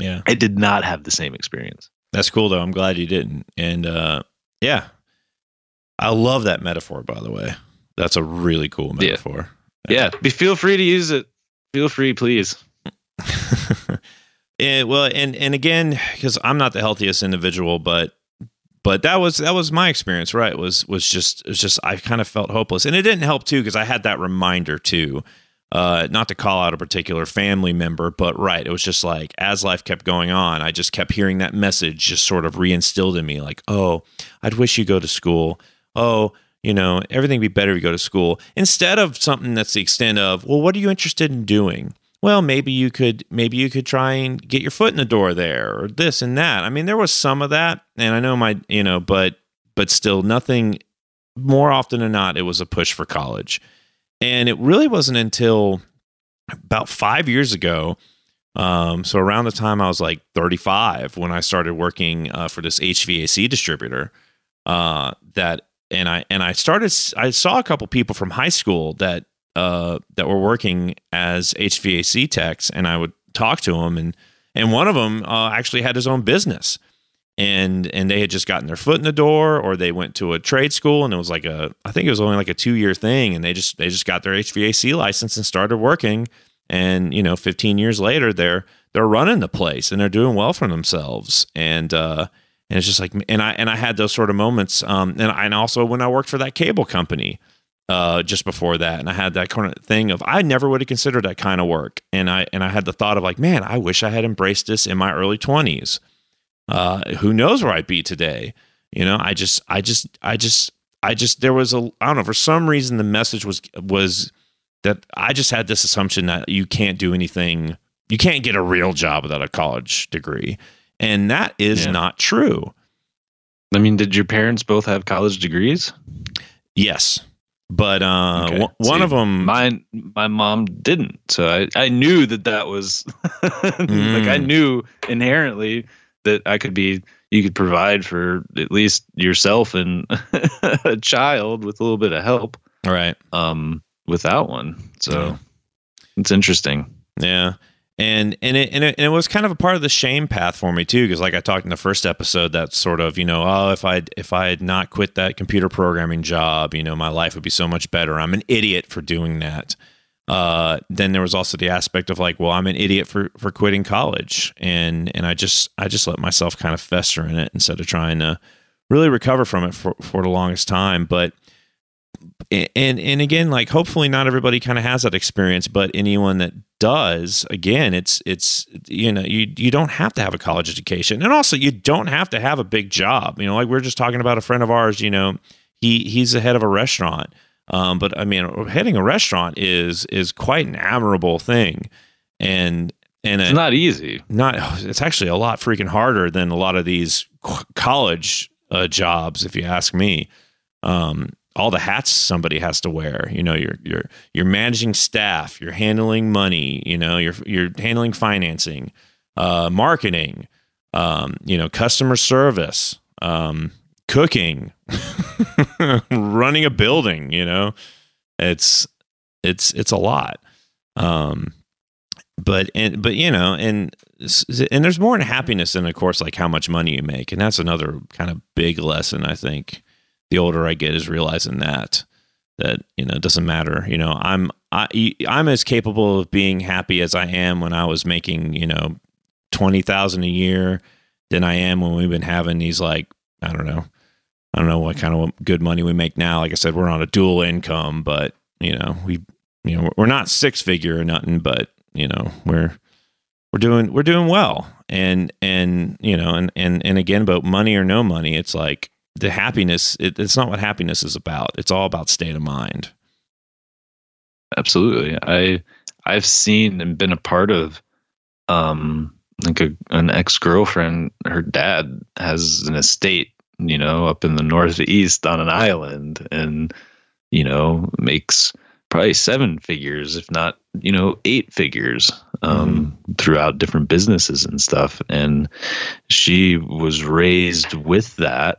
Yeah. I did not have the same experience. That's cool though. I'm glad you didn't. And uh yeah. I love that metaphor by the way. That's a really cool metaphor. Yeah. Yeah, be feel free to use it. Feel free, please. and well and and again because i'm not the healthiest individual but but that was that was my experience right was was just it was just i kind of felt hopeless and it didn't help too because i had that reminder too uh not to call out a particular family member but right it was just like as life kept going on i just kept hearing that message just sort of reinstilled in me like oh i'd wish you go to school oh you know everything would be better if you go to school. Instead of something that's the extent of well what are you interested in doing? Well maybe you could maybe you could try and get your foot in the door there or this and that. I mean there was some of that and i know my you know but but still nothing more often than not it was a push for college. And it really wasn't until about five years ago um, so around the time i was like 35 when i started working uh, for this hvac distributor uh, that and i and i started i saw a couple people from high school that uh, that were working as HVAC techs, and I would talk to them, and and one of them uh, actually had his own business, and and they had just gotten their foot in the door, or they went to a trade school, and it was like a I think it was only like a two year thing, and they just they just got their HVAC license and started working, and you know, 15 years later, they're they're running the place and they're doing well for themselves, and uh, and it's just like, and I and I had those sort of moments, um, and and also when I worked for that cable company uh, just before that, and I had that kind of thing of I never would have considered that kind of work, and I and I had the thought of like, man, I wish I had embraced this in my early twenties. Uh, who knows where I'd be today? You know, I just, I just, I just, I just, there was a, I don't know, for some reason the message was was that I just had this assumption that you can't do anything, you can't get a real job without a college degree, and that is Yeah. not true. I mean, did your parents both have college degrees? Yes, but uh, Okay. one, one See, of them, Mine, my mom didn't. So I, I knew that that was like I Mm. knew inherently that I could be. You could provide for at least yourself and a child with a little bit of help. right? Um, without one. So Yeah. it's interesting. Yeah. And and it, and it and it was kind of a part of the shame path for me too, because like I talked in the first episode, that sort of you know, oh, if I if I had not quit that computer programming job, you know, my life would be so much better. I'm an idiot for doing that. Uh, then there was also the aspect of like, well, I'm an idiot for for quitting college, and and I just I just let myself kind of fester in it instead of trying to really recover from it for for the longest time. But and and again like hopefully not everybody kind of has that experience but anyone that does again it's it's you know you you don't have to have a college education. And also you don't have to have a big job. You know like we are just talking about a friend of ours you know he he's the head of a restaurant. Um, but i mean heading a restaurant is is quite an admirable thing. And and It's it- not easy. not it's actually a lot freaking harder than a lot of these college uh, jobs if you ask me. Um, all the hats somebody has to wear. You know you're you're you're managing staff you're handling money you know you're you're handling financing uh, marketing um, you know customer service um, cooking running a building you know? It's it's it's a lot. Um but and but you know and and there's more in happiness than of course like how much money you make and that's another kind of big lesson i think the older i get is realizing that that you know it doesn't matter. You know i'm I, i'm as capable of being happy as i am when i was making you know 20000 a year than i am when we've been having these like i don't know i don't know what kind of good money we make now. Like i said we're on a dual income but you know we you know we're not six figure or nothing but you know we're we're doing we're doing well. And and you know and and and again about money or no money it's like the happiness it, it's not what happiness is about. It's all about state of mind. Absolutely. I I've seen and been a part of um like a, an ex-girlfriend her dad has an estate, you know, up in the northeast on an island and you know, makes probably seven figures if not, you know, eight figures um throughout different businesses and stuff. And she was raised with that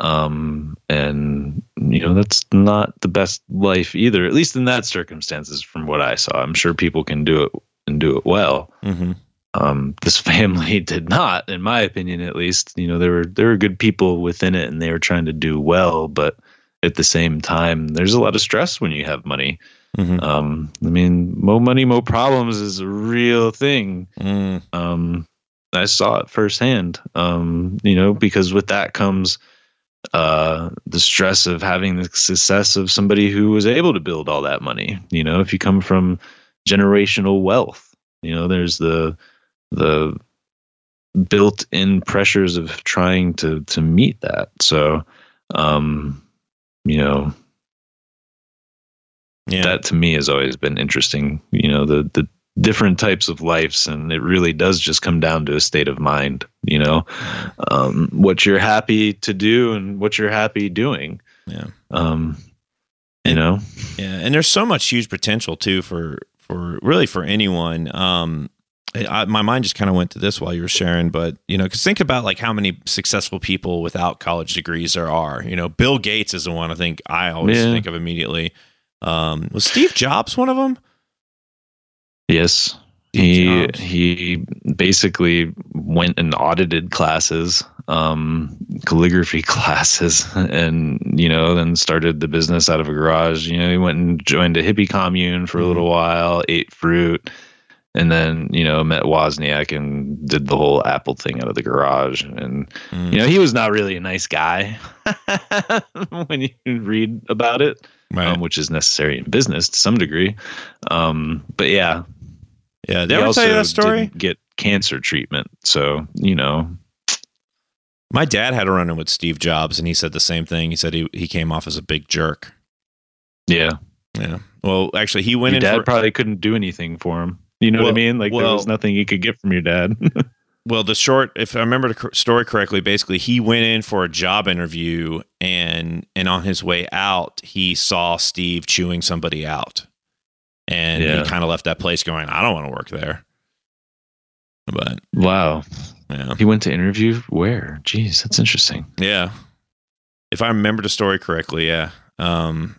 um and you know that's not the best life either at least in that circumstances from what i saw i'm sure people can do it and do it well. Mm-hmm. Um, this family did not, in my opinion, at least. You know, there were there were good people within it, and they were trying to do well, but at the same time, there's a lot of stress when you have money. Mm-hmm. Um, I mean, mo money, mo problems is a real thing. Mm. Um, I saw it firsthand. Um, you know, because with that comes uh, the stress of having the success of somebody who was able to build all that money. You know, if you come from generational wealth, you know, there's the the built-in pressures of trying to to meet that. So, um, you know, Yeah. that to me has always been interesting. You know, the the different types of lives, and it really does just come down to a state of mind. You know, um, what you're happy to do and what you're happy doing. yeah. Um, you know, Yeah, and there's so much huge potential too for for really for anyone. Um, I- my mind just kind of went to this while you were sharing, but you know, because think about like how many successful people without college degrees there are. You know, Bill Gates is the one I think I always Yeah. think of immediately. Um, was Steve Jobs one of them? Yes, he Jobs. he basically went and audited classes, um, calligraphy classes, and you know, then started the business out of a garage. You know, he went and joined a hippie commune for a Mhm. little while, ate fruit, and then you know met Wozniak and did the whole Apple thing out of the garage. And Mm, you know, he was not really a nice guy when you read about it right. um, which is necessary in business to some degree. Um, but yeah, yeah. Did he I ever tell you also that story? didn't Get cancer treatment, so you know, My dad had a run in with Steve Jobs, and he said the same thing. He said he he came off as a big jerk. yeah, Yeah. Well, actually, he went your in dad for probably couldn't do anything for him. You know what I mean? Like there was nothing he could get from your dad. Well, the short, if I remember the story correctly, basically he went in for a job interview, and and on his way out, he saw Steve chewing somebody out, and Yeah. he kind of left that place going, "I don't want to work there." But wow, yeah, he went to interview where? Jeez, that's interesting. yeah, if I remember the story correctly, yeah. Um,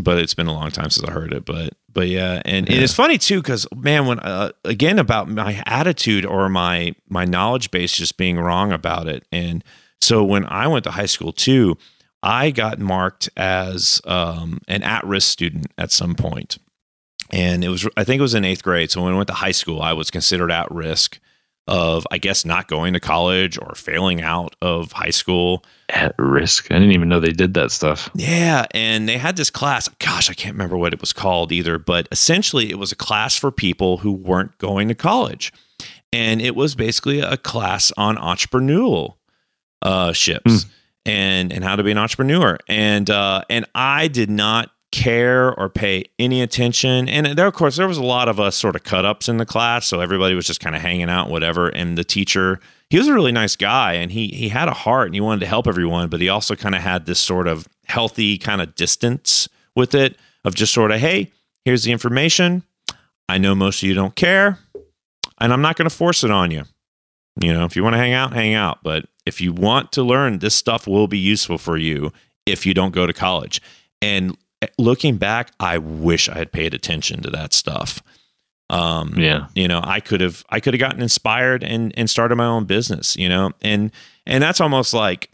but it's been a long time since I heard it. But but yeah, and, and it's funny too because man, when uh, again about my attitude or my my knowledge base just being wrong about it, and so when I went to high school too, I got marked as um, an at risk student at some point, and it was I think it was in eighth grade. So when I went to high school, I was considered at risk of I guess not going to college or failing out of high school. At risk. I didn't even know they did that stuff. Yeah, and they had this class. Gosh, I can't remember what it was called either, but essentially it was a class for people who weren't going to college. And it was basically a class on entrepreneurial uh ships and and how to be an entrepreneur. And uh and I did not care or pay any attention. And there of course there was a lot of us sort of cut ups in the class, so everybody was just kind of hanging out whatever and the teacher he was a really nice guy and he he had a heart and he wanted to help everyone, but he also kind of had this sort of healthy kind of distance with it of just sort of, hey, here's the information. I know most of you don't care, and I'm not going to force it on you. You know, if you want to hang out, hang out. But if you want to learn, this stuff will be useful for you if you don't go to college. And looking back, I wish I had paid attention to that stuff. Um, Yeah. you know i could have i could have gotten inspired and and started my own business you know and and that's almost like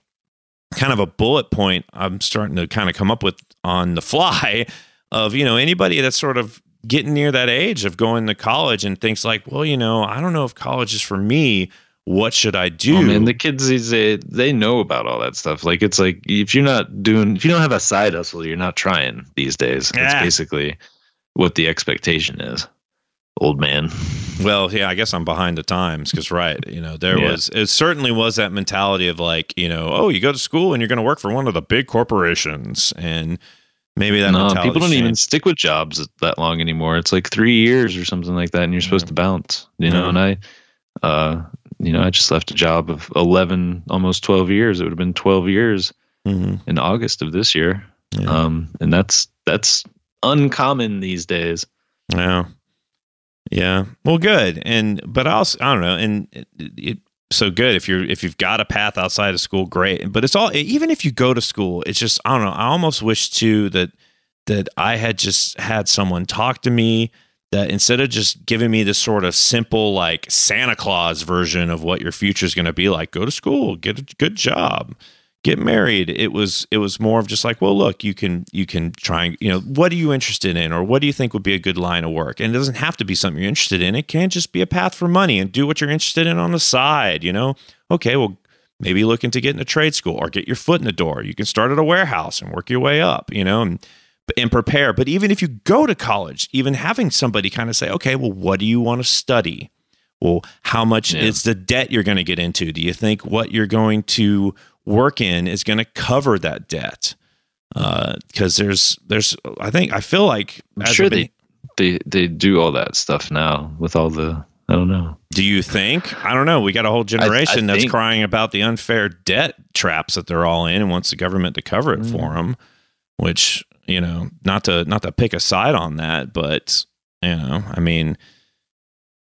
kind of a bullet point i'm starting to kind of come up with on the fly of you know anybody that's sort of getting near that age of going to college and thinks like well you know i don't know if college is for me what should i do Oh man, the kids these days they know about all that stuff. Like it's like if you're not doing if you don't have a side hustle, you're not trying these days. That's Yeah. basically what the expectation is. Old man. Well, yeah, I guess I'm behind the times because, right, you know, there Yeah. was, it certainly was that mentality of like, you know, oh, you go to school and you're going to work for one of the big corporations. And maybe that no, mentality people don't even stick with jobs that long anymore. It's like three years or something like that, and you're supposed to bounce. You know, and I, uh, you know, I just left a job of eleven, almost twelve years. It would have been twelve years hmm in August of this year. Yeah. Um, and that's that's uncommon these days. yeah. Yeah. Well, good. And, but also, I don't know. And it, it, so good if you're, if you've got a path outside of school, great. But it's all, even if you go to school, it's just, I don't know. I almost wish too that, that I had just had someone talk to me that instead of just giving me this sort of simple like Santa Claus version of what your future is going to be like, go to school, get a good job, get married. It was it was more of just like, well, look, you can you can try and you know what are you interested in, or what do you think would be a good line of work, and it doesn't have to be something you're interested in. It can't just be a path for money and do what you're interested in on the side. You know, okay, well. Maybe looking to get into trade school or get your foot in the door. You can start at a warehouse and work your way up, you know, and and prepare. But even if you go to college, even having somebody kind of say, okay, well, what do you want to study? Well, how much yeah. is the debt you're going to get into? Do you think what you're going to work in is going to cover that debt? Because uh, there's, there's, I think, I feel like I'm sure they, they, they do all that stuff now with all the, I don't know. Do you think? I don't know. We got a whole generation I, I that's think, crying about the unfair debt traps that they're all in and wants the government to cover it mm. for them, which you know, not to not to pick a side on that, but you know, I mean,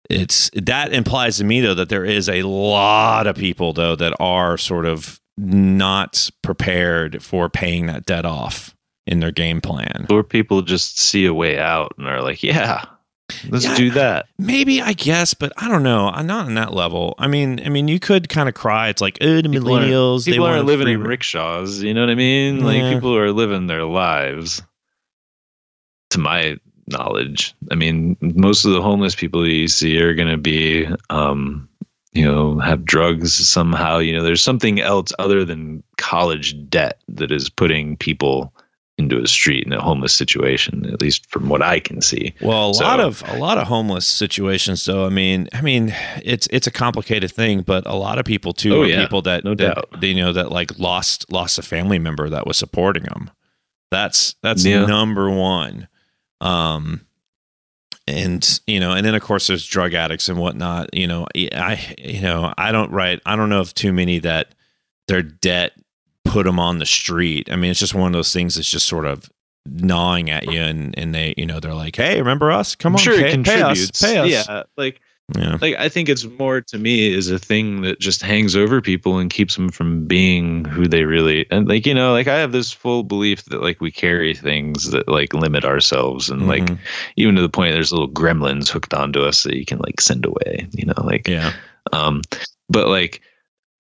it's that implies to me though that there is a lot of people though that are sort of not prepared for paying that debt off in their game plan. Or people just see a way out and are like, yeah, Let's yeah, do that. Maybe I guess, but I don't know. I'm not on that level. I mean, I mean, you could kind of cry. It's like, oh, the people millennials. Are, people aren't living in rickshaws. You know what I mean? Yeah. Like people are living their lives. To my knowledge, I mean, most of the homeless people you see are going to be, um, you know, have drugs somehow. You know, there's something else other than college debt that is putting people into a street in a homeless situation at least from what i can see. Well a so, lot of a lot of homeless situations though. I mean i mean it's it's a complicated thing but a lot of people too oh, are yeah, people that, no that doubt. they you know that like lost lost a family member that was supporting them that's that's yeah. number one. Um and you know and then of course there's drug addicts and whatnot. You know i you know i don't write i don't know of too many that their debt put them on the street. I mean, it's just one of those things that's just sort of gnawing at you, and and they, you know, they're like, "Hey, remember us? Come I'm on, sure pay, it contributes. Pay us, pay us." Yeah, like. Yeah. Like I think it's more to me is a thing that just hangs over people and keeps them from being who they really and like you know like I have this full belief that like we carry things that like limit ourselves and mm-hmm. like even to the point there's little gremlins hooked onto us that you can like send away you know like yeah um but like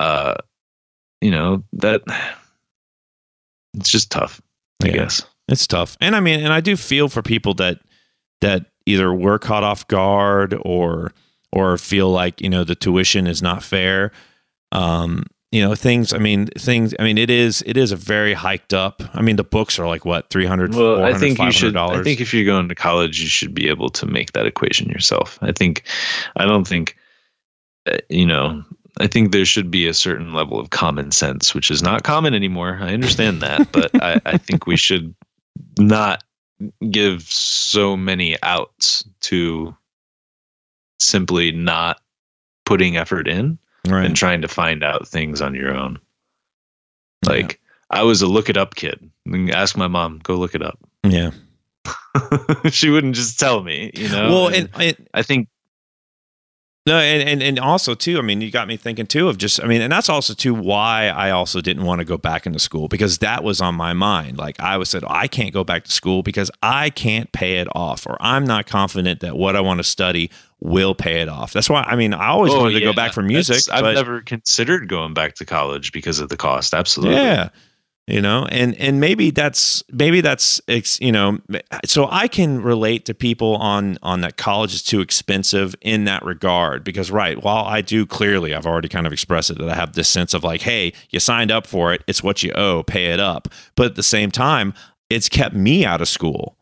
uh you know that it's just tough i yeah. guess. It's tough. And i mean and i do feel for people that that either were caught off guard or or feel like you know the tuition is not fair. Um you know things i mean things i mean it is it is a very hiked up i mean the books are like what 300 well i think you should i think if you're going to college you should be able to make that equation yourself. I think i don't think uh, you know I think there should be a certain level of common sense, which is not common anymore. I understand that, but I, I think we should not give so many outs to simply not putting effort in right. and trying to find out things on your own. Like yeah. I was a look it up kid. Ask my mom, go look it up. Yeah. she wouldn't just tell me, you know. Well, and, and I think no, and, and and also too, I mean, you got me thinking too of just, I mean, and that's also too why I also didn't want to go back into school because that was on my mind. Like I was said, oh, I can't go back to school because I can't pay it off, or I'm not confident that what I want to study will pay it off. That's why I mean, I always oh, wanted to go back for music. I've never considered going back to college because of the cost. Absolutely, yeah you know? And and maybe that's maybe that's you know so i can relate to people on on that college is too expensive in that regard because right while i do clearly i've already kind of expressed it that i have this sense of like hey you signed up for it. It's what you owe. Pay it up. But at the same time it's kept me out of school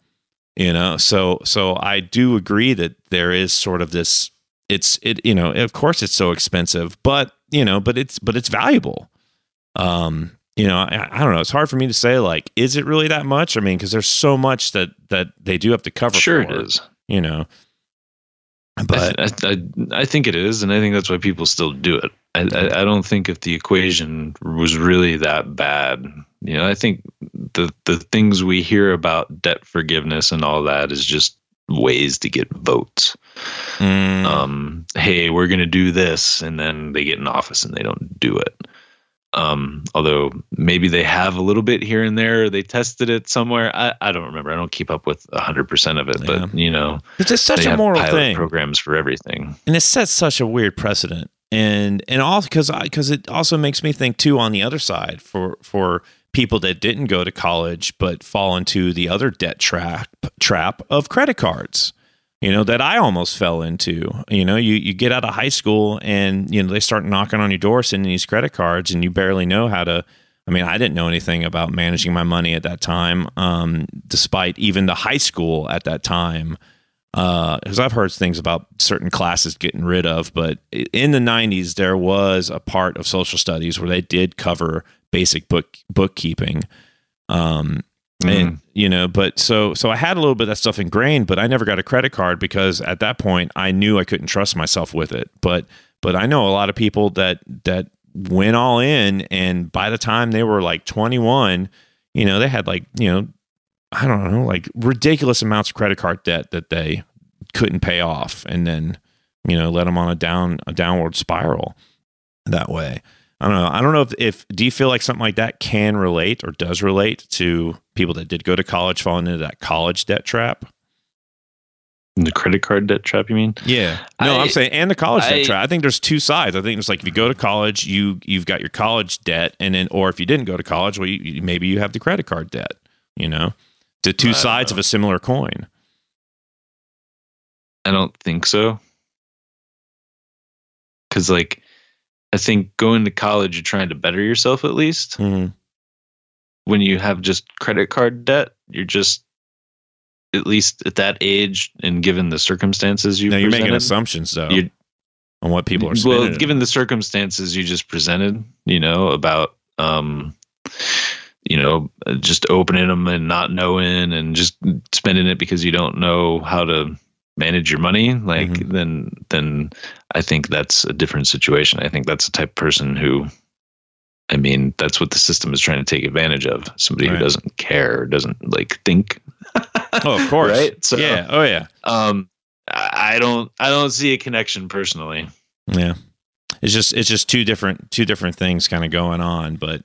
you know? So so i do agree that there is sort of this it's it you know of course it's so expensive but you know but it's but it's valuable. Um you know, I, I, don't know. It's hard for me to say like, is it really that much? I mean, because there's so much that that they do have to cover. Sure, for, it is. You know, but I, I, I, think it is, and I think that's why people still do it. I, I, I don't think if the equation was really that bad, you know, I think the the things we hear about debt forgiveness and all that is just ways to get votes. Mm. Um, hey, we're going to do this, and then they get in office and they don't do it. Um, although maybe they have a little bit here and there, they tested it somewhere. I, I don't remember. I don't keep up with hundred percent of it, Yeah. but you know, It's just such a moral thing. programs for everything. and it sets such a weird precedent and and also because because it also makes me think too on the other side for for people that didn't go to college but fall into the other debt trap trap of credit cards you know that i almost fell into you know you you get out of high school and you know they start knocking on your door sending these credit cards and you barely know how to I mean, I didn't know anything about managing my money at that time, um, despite even the high school at that time because I've heard things about certain classes getting rid of, but in the 90s, there was a part of social studies where they did cover basic book bookkeeping. Um, Mm-hmm. and you know, but so so I had a little bit of that stuff ingrained, but I never got a credit card because at that point I knew I couldn't trust myself with it. But but I know a lot of people that that went all in, and by the time they were like 21, you know, they had like you know I don't know, like ridiculous amounts of credit card debt that they couldn't pay off, and then you know let them on a down a downward spiral that way. I don't know. I don't know if, if do you feel like something like that can relate or does relate to people that did go to college falling into that college debt trap? The credit card debt trap, you mean? Yeah. No, I, am saying and the college I- debt trap. I think there's two sides. I think it's like if you go to college, you you've got your college debt, and then or if you didn't go to college, well, you, maybe you have the credit card debt. You know, the two I sides of a similar coin. I don't think so. Cause like I think going to college you're trying to better yourself at least. Mhm. When you have just credit card debt, you're just at least at that age and given the circumstances you Now you're making assumptions though on what people are well given the circumstances you just presented you know about um you know just opening them and not knowing and just spending it because you don't know how to manage your money like Mhm. then then i think that's a different situation i think that's the type of person who i mean that's what the system is trying to take advantage of somebody Right. who doesn't care doesn't like think Oh, of course. right so yeah. Oh, yeah. um I don't i don't see a connection personally Yeah. It's just it's just two different two different things kind of going on, but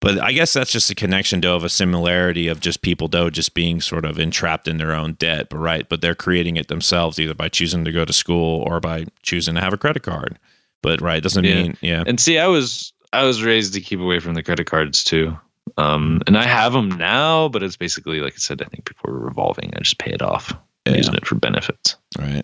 but I guess that's just a connection though of a similarity of just people though just being sort of entrapped in their own debt, but right, but they're creating it themselves either by choosing to go to school or by choosing to have a credit card. But right, doesn't Yeah. mean yeah. And see, I was I was raised to keep away from the credit cards too. Um, and I have them now, but it's basically like I said. I think before revolving, I just pay it off, Yeah. using it for benefits. Right.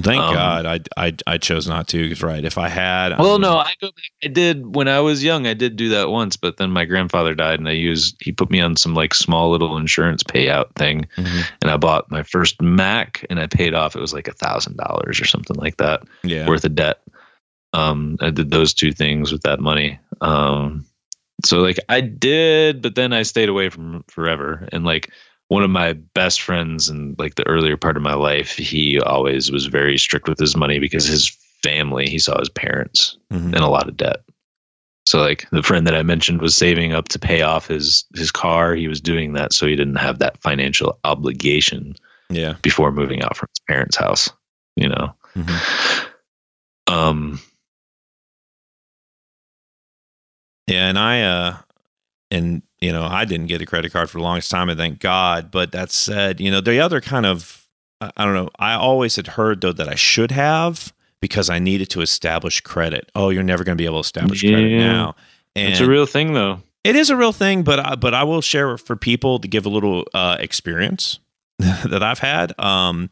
Thank Um, God I, I I chose not to because right if I had Well, um, no, I go back. I did when I was young. I did do that once, but then my grandfather died, and I used he put me on some like small little insurance payout thing, mhm, and I bought my first Mac, and I paid off. It was like a thousand dollars or something like that. yeah worth of debt. Um, I did those two things with that money. Um, so like I did, but then I stayed away from forever. And like one of my best friends in like the earlier part of my life, he always was very strict with his money because his family, he saw his parents mhm, in a lot of debt. So like the friend that I mentioned was saving up to pay off his his car. He was doing that so he didn't have that financial obligation yeah before moving out from his parents' house. You know. mhm. Um Yeah, and I uh and you know, I didn't get a credit card for the longest time, and thank God. But that said, you know, the other kind of I don't know, I always had heard though that I should have because I needed to establish credit. Oh, you're never going to be able to establish credit now. And It's a real thing, though. it is a real thing, but I, but I will share for people to give a little uh, experience that I've had. Um,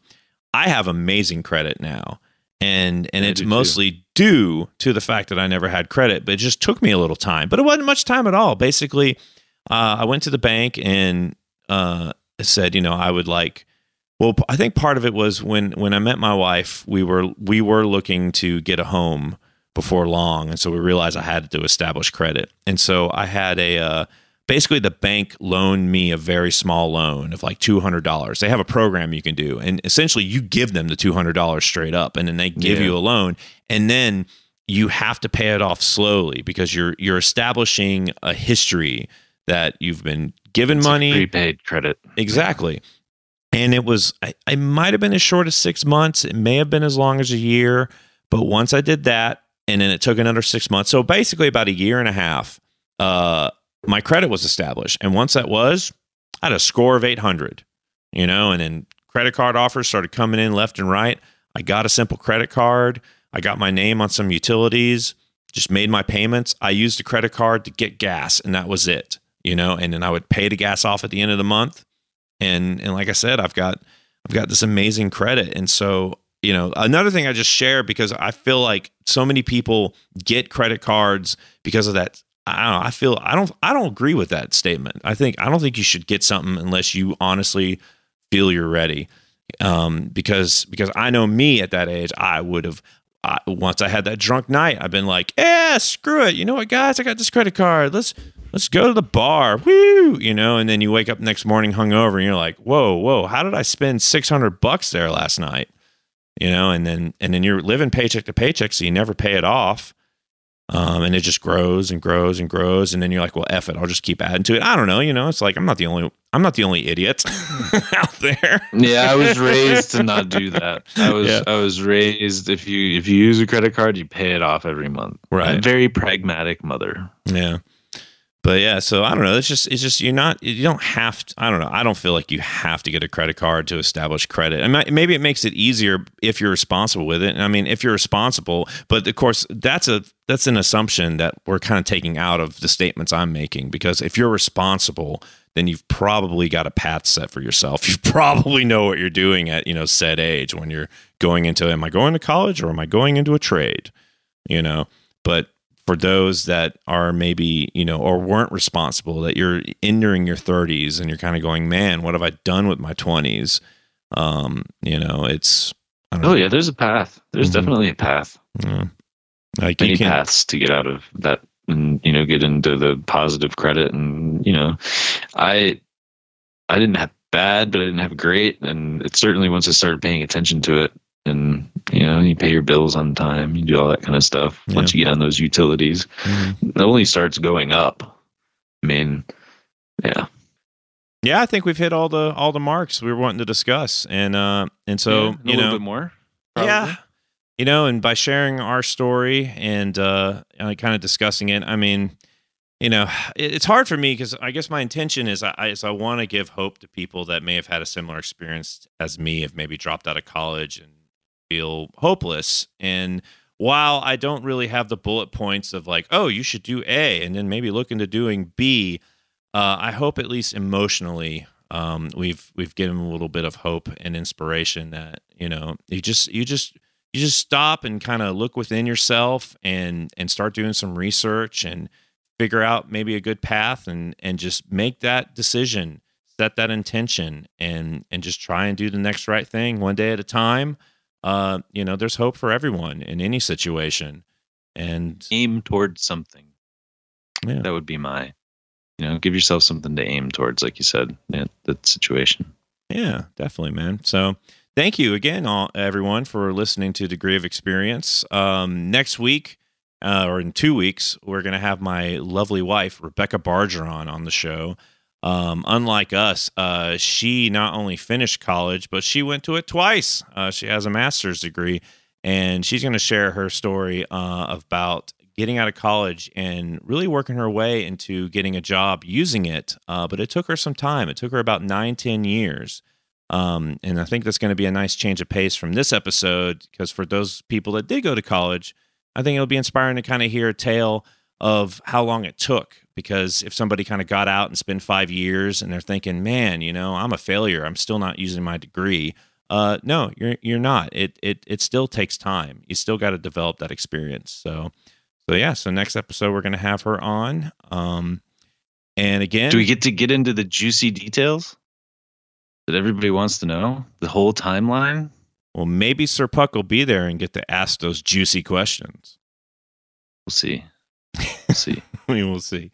I have amazing credit now, and and I it's do too. mostly due to the fact that I never had credit, but it just took me a little time. But it wasn't much time at all. Basically, uh, I went to the bank and uh, said, you know, I would like. Well, I think part of it was when when I met my wife, we were we were looking to get a home before long, and so we realized I had to establish credit, and so I had a uh, basically the bank loaned me a very small loan of like two hundred dollars. They have a program you can do, and essentially you give them the two hundred dollars straight up, and then they give Yeah. you a loan, and then you have to pay it off slowly because you're you're establishing a history that you've been given It's money prepaid credit. Exactly. And it was, I, I might have been as short as six months. It may have been as long as a year. But once I did that, and then it took another six months. So basically, about a year and a half, uh, my credit was established. And once that was, I had a score of 800, you know, and then credit card offers started coming in left and right. I got a simple credit card. I got my name on some utilities, just made my payments. I used a credit card to get gas, and that was it, you know, and then I would pay the gas off at the end of the month. And, and like I said, I've got, I've got this amazing credit. And so you know another thing i just share because i feel like so many people get credit cards because of that i don't know i feel i don't i don't agree with that statement. I think i don't think you should get something unless you honestly feel you're ready. Um, because because i know me at that age i would have once i had that drunk night i've been like yeah screw it. You know what guys? I got this credit card. Let's let's go to the bar woo you know and then you wake up next morning hungover and you're like whoa whoa how did i spend 600 bucks there last night you know, and then and then you're living paycheck to paycheck, so you never pay it off. Um, and it just grows and grows and grows, and then you're like, "Well, F it, I'll just keep adding to it." I don't know, you know. It's like I'm not the only I'm not the only idiot out there. yeah, I was raised to not do that. I was yeah. I was raised if you if you use a credit card, you pay it off every month. Right, a very pragmatic mother. Yeah but yeah, so I don't know. It's just it's just you're not you don't have to. I don't know. I don't feel like you have to get a credit card to establish credit. Mean, maybe it makes it easier if you're responsible with it. I mean, if you're responsible, but of course that's a that's an assumption that we're kind of taking out of the statements I'm making because if you're responsible, then you've probably got a path set for yourself. You probably know what you're doing at you know said age when you're going into am I going to college or am I going into a trade? You know, but for those that are maybe you know or weren't responsible that you're entering your 30s and you're kind of going man what have i done with my 20s um you know it's oh know. yeah there's a path there's mm-hmm. definitely a path yeah. like many paths to get out of that and you know get into the positive credit and you know i i didn't have bad but i didn't have great and it certainly once i started paying attention to it and you know you pay your bills on time you do all that kind of stuff yeah. once you get on those utilities mm-hmm. it only starts going up i mean yeah yeah i think we've hit all the all the marks we were wanting to discuss and uh and so yeah, you know bit more probably. yeah you know and by sharing our story and uh kind of discussing it i mean you know it's hard for me because i guess my intention is i is i want to give hope to people that may have had a similar experience as me have maybe dropped out of college and feel hopeless. And while I don't really have the bullet points of like, oh, you should do A and then maybe look into doing B, uh, I hope at least emotionally um, we've we've given a little bit of hope and inspiration that you know you just you just you just stop and kind of look within yourself and and start doing some research and figure out maybe a good path and and just make that decision set that intention and and just try and do the next right thing one day at a time uh, you know, there's hope for everyone in any situation. And aim towards something. Yeah. That would be my, you know, give yourself something to aim towards, like you said, in that situation. Yeah, definitely, man. So thank you again, all, everyone, for listening to Degree of Experience. Um, next week, uh, or in two weeks, we're going to have my lovely wife, Rebecca Bargeron, on the show. Um, unlike us, uh, she not only finished college, but she went to it twice. Uh, she has a master's degree, and she's going to share her story uh, about getting out of college and really working her way into getting a job using it. Uh, but it took her some time. It took her about nine, ten years. Um, and I think that's going to be a nice change of pace from this episode because for those people that did go to college, I think it'll be inspiring to kind of hear a tale of how long it took because if somebody kind of got out and spent five years and they're thinking man you know i'm a failure. I'm still not using my degree uh, no you're you're not. It it it still takes time. You still got to develop that experience. So so yeah so next episode we're going to have her on um and again do we get to get into the juicy details that everybody wants to know? The whole timeline? Well maybe sir puck will be there and get to ask those juicy questions. We'll see. We'll see. we will see.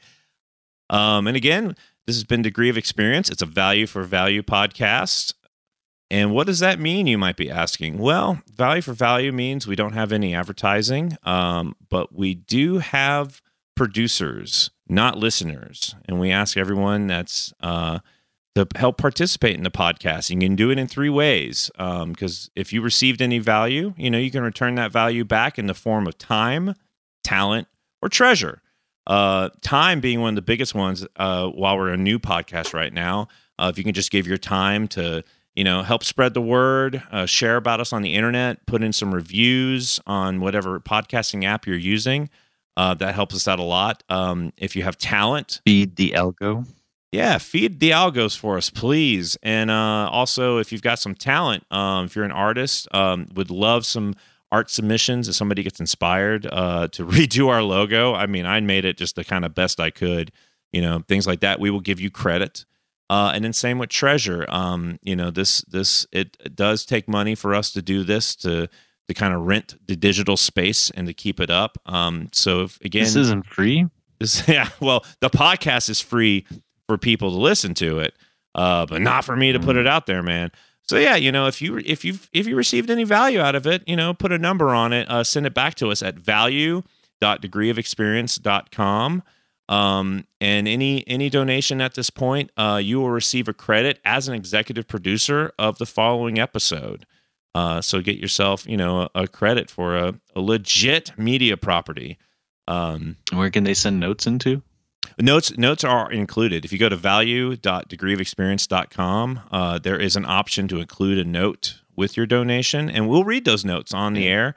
Um, and again, this has been Degree of Experience. It's a value for value podcast. And what does that mean, you might be asking? Well, value for value means we don't have any advertising, um, but we do have producers, not listeners. And we ask everyone that's uh, to help participate in the podcast. You can do it in three ways. Because um, if you received any value, you know, you can return that value back in the form of time, talent, or treasure. Uh, time being one of the biggest ones. Uh, while we're a new podcast right now, uh, if you can just give your time to you know help spread the word, uh, share about us on the internet, put in some reviews on whatever podcasting app you're using. Uh, that helps us out a lot. Um, if you have talent, Feed the algo. yeah, feed the algos for us, please. And uh, also, if you've got some talent, um, if you're an artist, um, would love some art submissions. If somebody gets inspired uh, to redo our logo, I mean, I made it just the kind of best I could. You know, things like that. We will give you credit. Uh, and then same with treasure. Um, you know, this this it, it does take money for us to do this to to kind of rent the digital space and to keep it up. Um, so if, again, This isn't free. this, yeah, well, the podcast is free for people to listen to it, uh, but not for me to put it out there, man. So yeah, you know, if you if you if you received any value out of it, you know, put a number on it, uh, send it back to us at value.degreeofexperience.com. Um, and any any donation at this point, uh, you will receive a credit as an executive producer of the following episode. Uh, so get yourself, you know, a, a credit for a, a legit media property. Um, Where can they send notes into? Notes notes are included. If you go to value.degreeofexperience.com, uh, there is an option to include a note with your donation, and we'll read those notes on the air.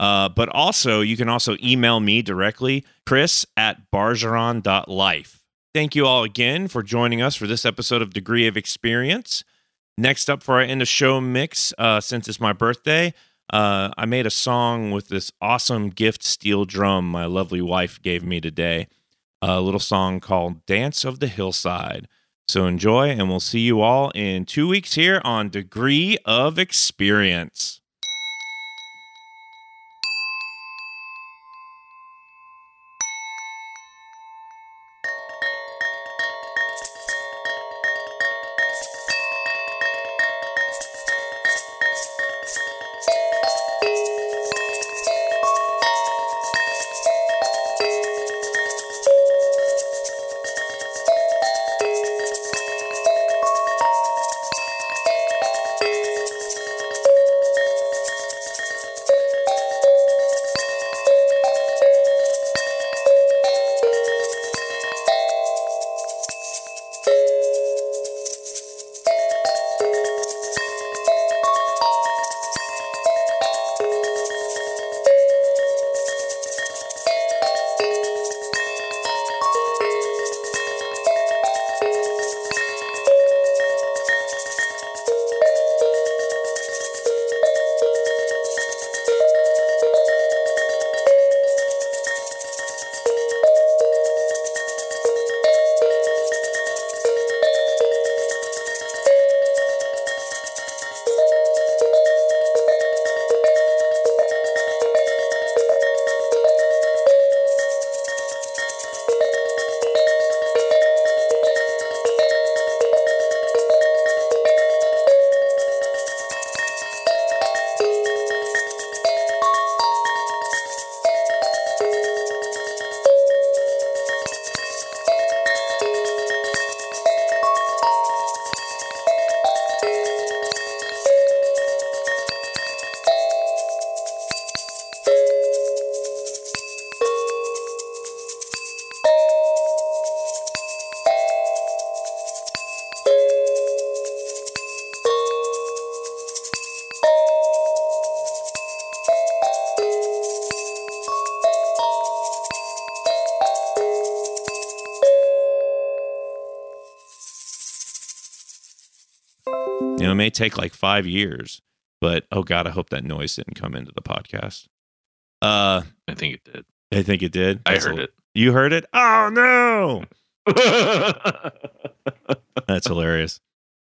Uh, but also, you can also email me directly, chris at bargeron.life. Thank you all again for joining us for this episode of Degree of Experience. Next up for our end of show mix, uh, since it's my birthday, uh, I made a song with this awesome gift steel drum my lovely wife gave me today a little song called Dance of the Hillside. So enjoy, and we'll see you all in two weeks here on Degree of Experience. You know, it may take like five years, but oh god, I hope that noise didn't come into the podcast. Uh, I think it did. I think it did. I heard a- it. You heard it? Oh no, that's hilarious.